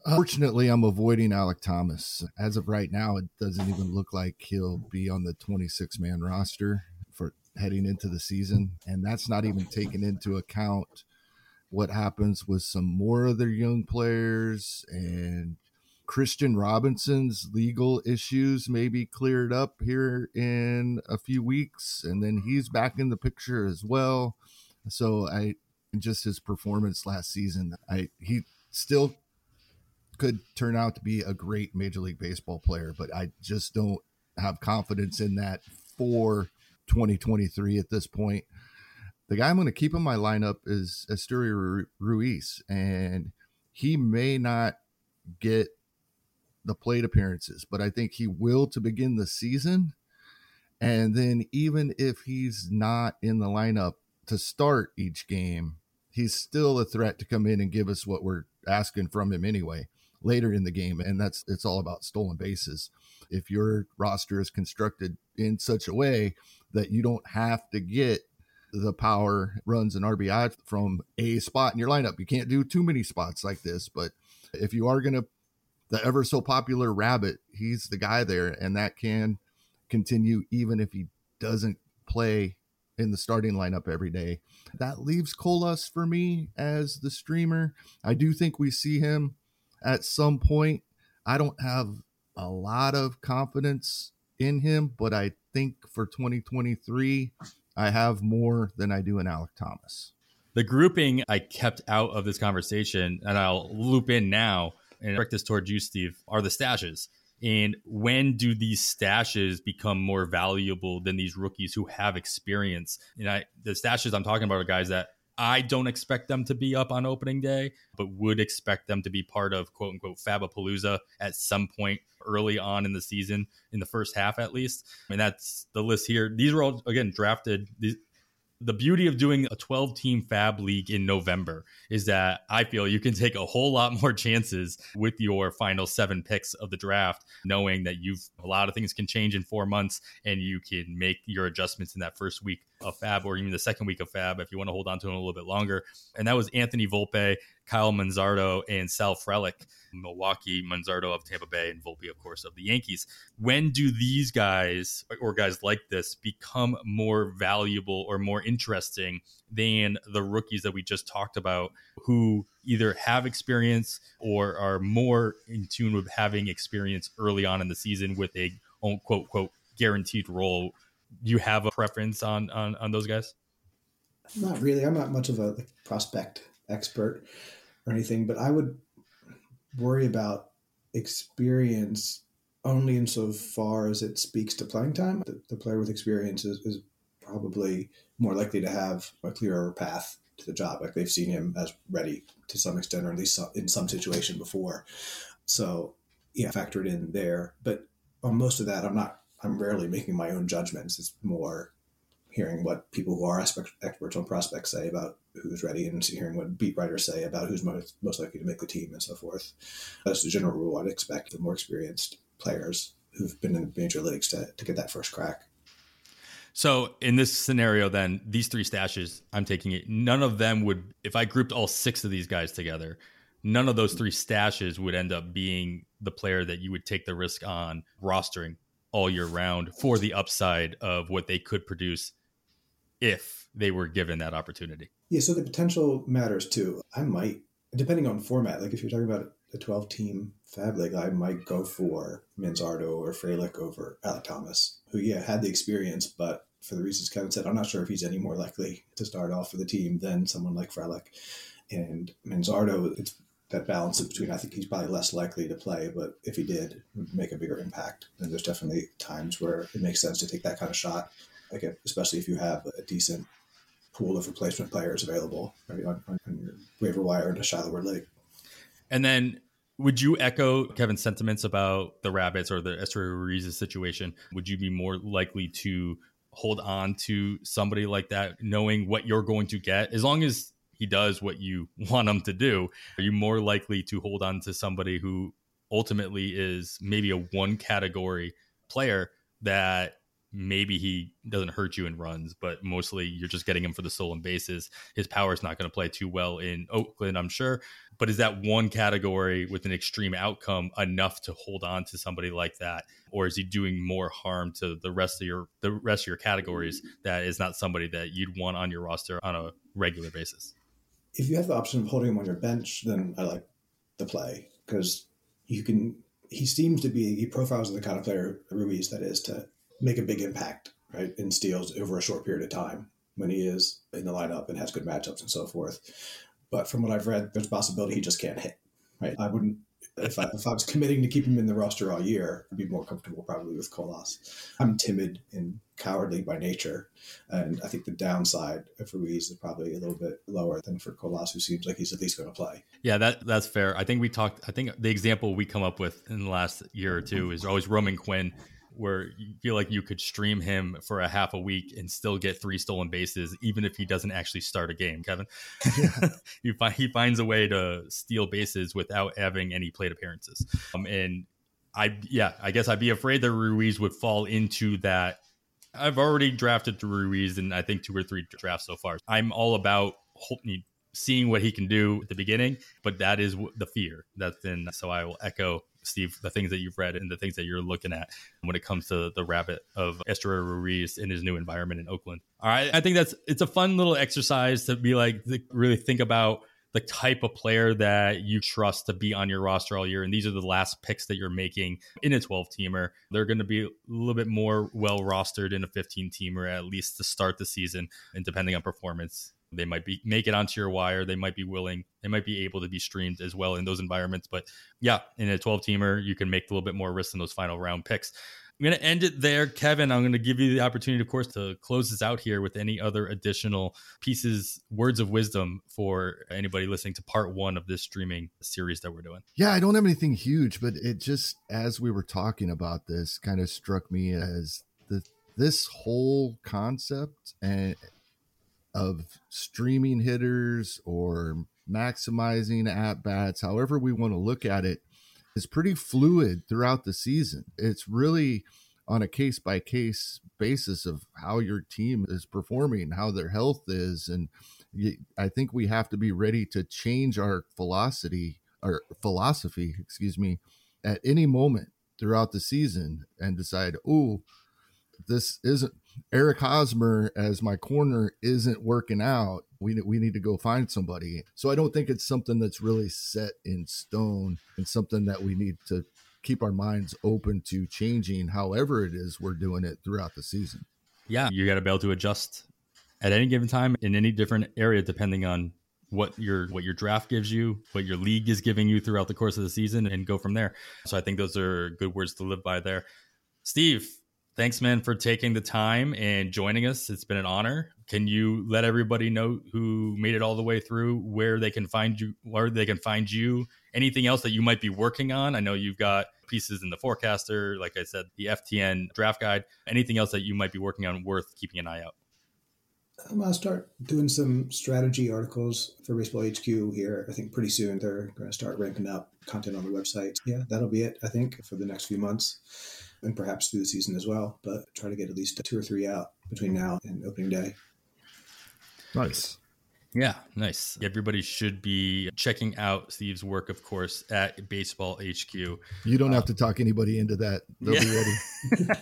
Fortunately, I'm avoiding Alek Thomas. As of right now, it doesn't even look like he'll be on the 26 man roster for heading into the season. And that's not even taking into account what happens with some more of their young players and Kristian Robinson's legal issues may be cleared up here in a few weeks, and then he's back in the picture as well. So I just his performance last season, I he still could turn out to be a great Major League Baseball player, but I just don't have confidence in that for 2023 at this point. The guy I'm going to keep in my lineup is Esteury Ruiz, and he may not get the plate appearances, but I think he will to begin the season. And then, even if he's not in the lineup to start each game, he's still a threat to come in and give us what we're asking from him anyway later in the game. And that's it's all about stolen bases. If your roster is constructed in such a way that you don't have to get the power runs and RBI from a spot in your lineup. You can't do too many spots like this, but if you are going to, the ever so popular rabbit, he's the guy there, and that can continue even if he doesn't play in the starting lineup every day. That leaves Colas for me as the streamer. I do think we see him at some point. I don't have a lot of confidence in him, but I think for 2023, I have more than I do in Alek Thomas. The grouping I kept out of this conversation, and I'll loop in now and direct this towards you, Steve, are the stashes. And when do these stashes become more valuable than these rookies who have experience? And I, the stashes I'm talking about are guys that I don't expect them to be up on opening day, but would expect them to be part of quote unquote Fabapalooza at some point early on in the season, in the first half at least. And that's the list here. These were all, again, drafted. These, the beauty of doing a 12 team FAAB league in November is that I feel you can take a whole lot more chances with your final seven picks of the draft, knowing that you've a lot of things can change in four months and you can make your adjustments in that first week of FAAB or even the second week of FAAB if you want to hold on to him a little bit longer. And that was Anthony Volpe, Kyle Manzardo, and Sal Frelick, Milwaukee, Manzardo of Tampa Bay, and Volpe, of course, of the Yankees. When do these guys or guys like this become more valuable or more interesting than the rookies that we just talked about who either have experience or are more in tune with having experience early on in the season with a quote quote guaranteed role? You have a preference on on, on those guys? Not really. I'm not much of a prospect expert or anything, but I would worry about experience only insofar as it speaks to playing time. The, the player with experience is, is probably more likely to have a clearer path to the job. Like they've seen him as ready to some extent, or at least in some situation before. So, yeah, factored in there. But on most of that, I'm not. I'm rarely making my own judgments. It's more hearing what people who are experts on prospects say about who's ready and hearing what beat writers say about who's most, most likely to make the team and so forth. That's the general rule I'd expect the more experienced players who've been in major leagues to, to get that first crack. So in this scenario, then these three stashes, I'm taking it. None of them would, if I grouped all six of these guys together, none of those three stashes would end up being the player that you would take the risk on rostering all year round for the upside of what they could produce if they were given that opportunity. Yeah, so the potential matters too. I might, depending on format, like if you're talking about a 12 team FAAB League, I might go for Manzardo or Frelick over Alek Thomas, who, yeah, had the experience, but for the reasons Kevin said, I'm not sure if he's any more likely to start off for the team than someone like Frelick. And Manzardo, it's that balance between, I think he's probably less likely to play, but if he did, make a bigger impact. And there's definitely times where it makes sense to take that kind of shot like especially if you have a decent pool of replacement players available right, on, on, your waiver wire in a shallower league. And then would you echo Kevin's sentiments about the Rabbits or the Esteury Ruiz situation? Would you be more likely to hold on to somebody like that, knowing what you're going to get, as long as he does what you want him to do? Are you more likely to hold on to somebody who ultimately is maybe a one category player that maybe he doesn't hurt you in runs, but mostly you're just getting him for the stolen bases. His power is not going to play too well in Oakland, I'm sure. But is that one category with an extreme outcome enough to hold on to somebody like that, or is he doing more harm to the rest of your the rest of your categories that is not somebody that you'd want on your roster on a regular basis? If you have the option of holding him on your bench, then I like the play because you can. He seems to be he profiles the kind of player Ruiz that is to make a big impact, right, in steals over a short period of time when he is in the lineup and has good matchups and so forth. But from what I've read, there's a possibility he just can't hit, right? I wouldn't if I, if I was committing to keep him in the roster all year, I'd be more comfortable probably with Colas. I'm timid and cowardly by nature, and I think the downside for Ruiz is probably a little bit lower than for Colas, who seems like he's at least going to play. Yeah, that that's fair. I think we talked. I think the example we come up with in the last year or two is always Roman Quinn where you feel like you could stream him for a half a week and still get three stolen bases, even if he doesn't actually start a game. Kevin, he, find, he finds a way to steal bases without having any plate appearances. Um, and I, yeah, I guess I'd be afraid that Ruiz would fall into that. I've already drafted Ruiz in I think two or three drafts so far. I'm all about seeing what he can do at the beginning, but that is the fear that's in. So I will echo Steve, the things that you've read and the things that you're looking at when it comes to the rabbit of Esteury Ruiz in his new environment in Oakland. All right. I think that's it's a fun little exercise to be like to really think about the type of player that you trust to be on your roster all year. And these are the last picks that you're making in a 12 teamer. They're going to be a little bit more well rostered in a 15 teamer, at least to start the season. And depending on performance, they might be make it onto your wire. They might be willing. They might be able to be streamed as well in those environments. But yeah, in a 12 teamer, you can make a little bit more risk in those final round picks. I'm going to end it there. Kevin, I'm going to give you the opportunity, of course, to close this out here with any other additional pieces, words of wisdom for anybody listening to part one of this streaming series that we're doing. Yeah, I don't have anything huge, but it just, as we were talking about this, kind of struck me as the this whole concept and of streaming hitters or maximizing at bats, however we want to look at it, is pretty fluid throughout the season. It's really on a case by case basis of how your team is performing, how their health is. And I think we have to be ready to change our philosophy or philosophy, excuse me, at any moment throughout the season and decide, oh, this isn't Eric Hosmer as my corner isn't working out. We we need to go find somebody. So I don't think it's something that's really set in stone and something that we need to keep our minds open to changing however it is we're doing it throughout the season. Yeah, you got to be able to adjust at any given time in any different area depending on what your what your draft gives you, what your league is giving you throughout the course of the season, and go from there. So I think those are good words to live by there. Steve, thanks, man, for taking the time and joining us. It's been an honor. Can you let everybody know who made it all the way through, where they can find you, where they can find you, anything else that you might be working on? I know you've got pieces in the forecaster, like I said, the FTN draft guide, anything else that you might be working on worth keeping an eye out. Um, I'll start doing some strategy articles for Baseball HQ here. I think pretty soon they're going to start ramping up content on the website. Yeah, that'll be it, I think, for the next few months and perhaps through the season as well. But try to get at least two or three out between now and opening day. Nice. Yeah, nice. Everybody should be checking out Steve's work, of course, at Baseball HQ. You don't uh, have to talk anybody into that. They'll yeah. be ready.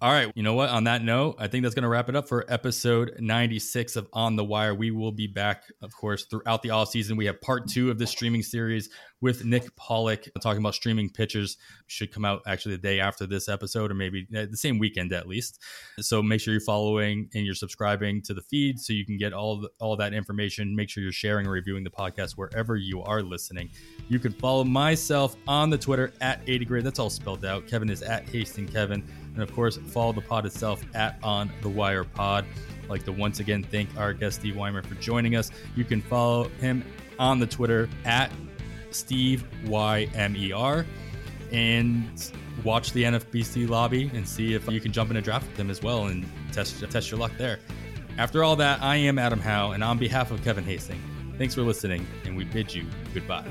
All right. You know what? On that note, I think that's going to wrap it up for episode 96 of On the Wire. We will be back, of course, throughout the off season. We have part two of this streaming series with Nick Pollack talking about streaming pitchers. Should come out actually the day after this episode, or maybe uh, the same weekend at least. So make sure you're following and you're subscribing to the feed so you can get all the, all that information. Make sure you're sharing and reviewing the podcast wherever you are listening. You can follow myself on the Twitter at 80 grade. That's all spelled out. Kevin is at Hasting Kevin. And of course, follow the pod itself at On the Wire Pod. Like to once again thank our guest Steve Weimer for joining us. You can follow him on the Twitter at Steve Y M E R and watch the NFBC lobby and see if you can jump in a draft with him as well and test test your luck there. After all that, I am Adam Howe, and on behalf of Kevin Hastings, thanks for listening, and we bid you goodbye.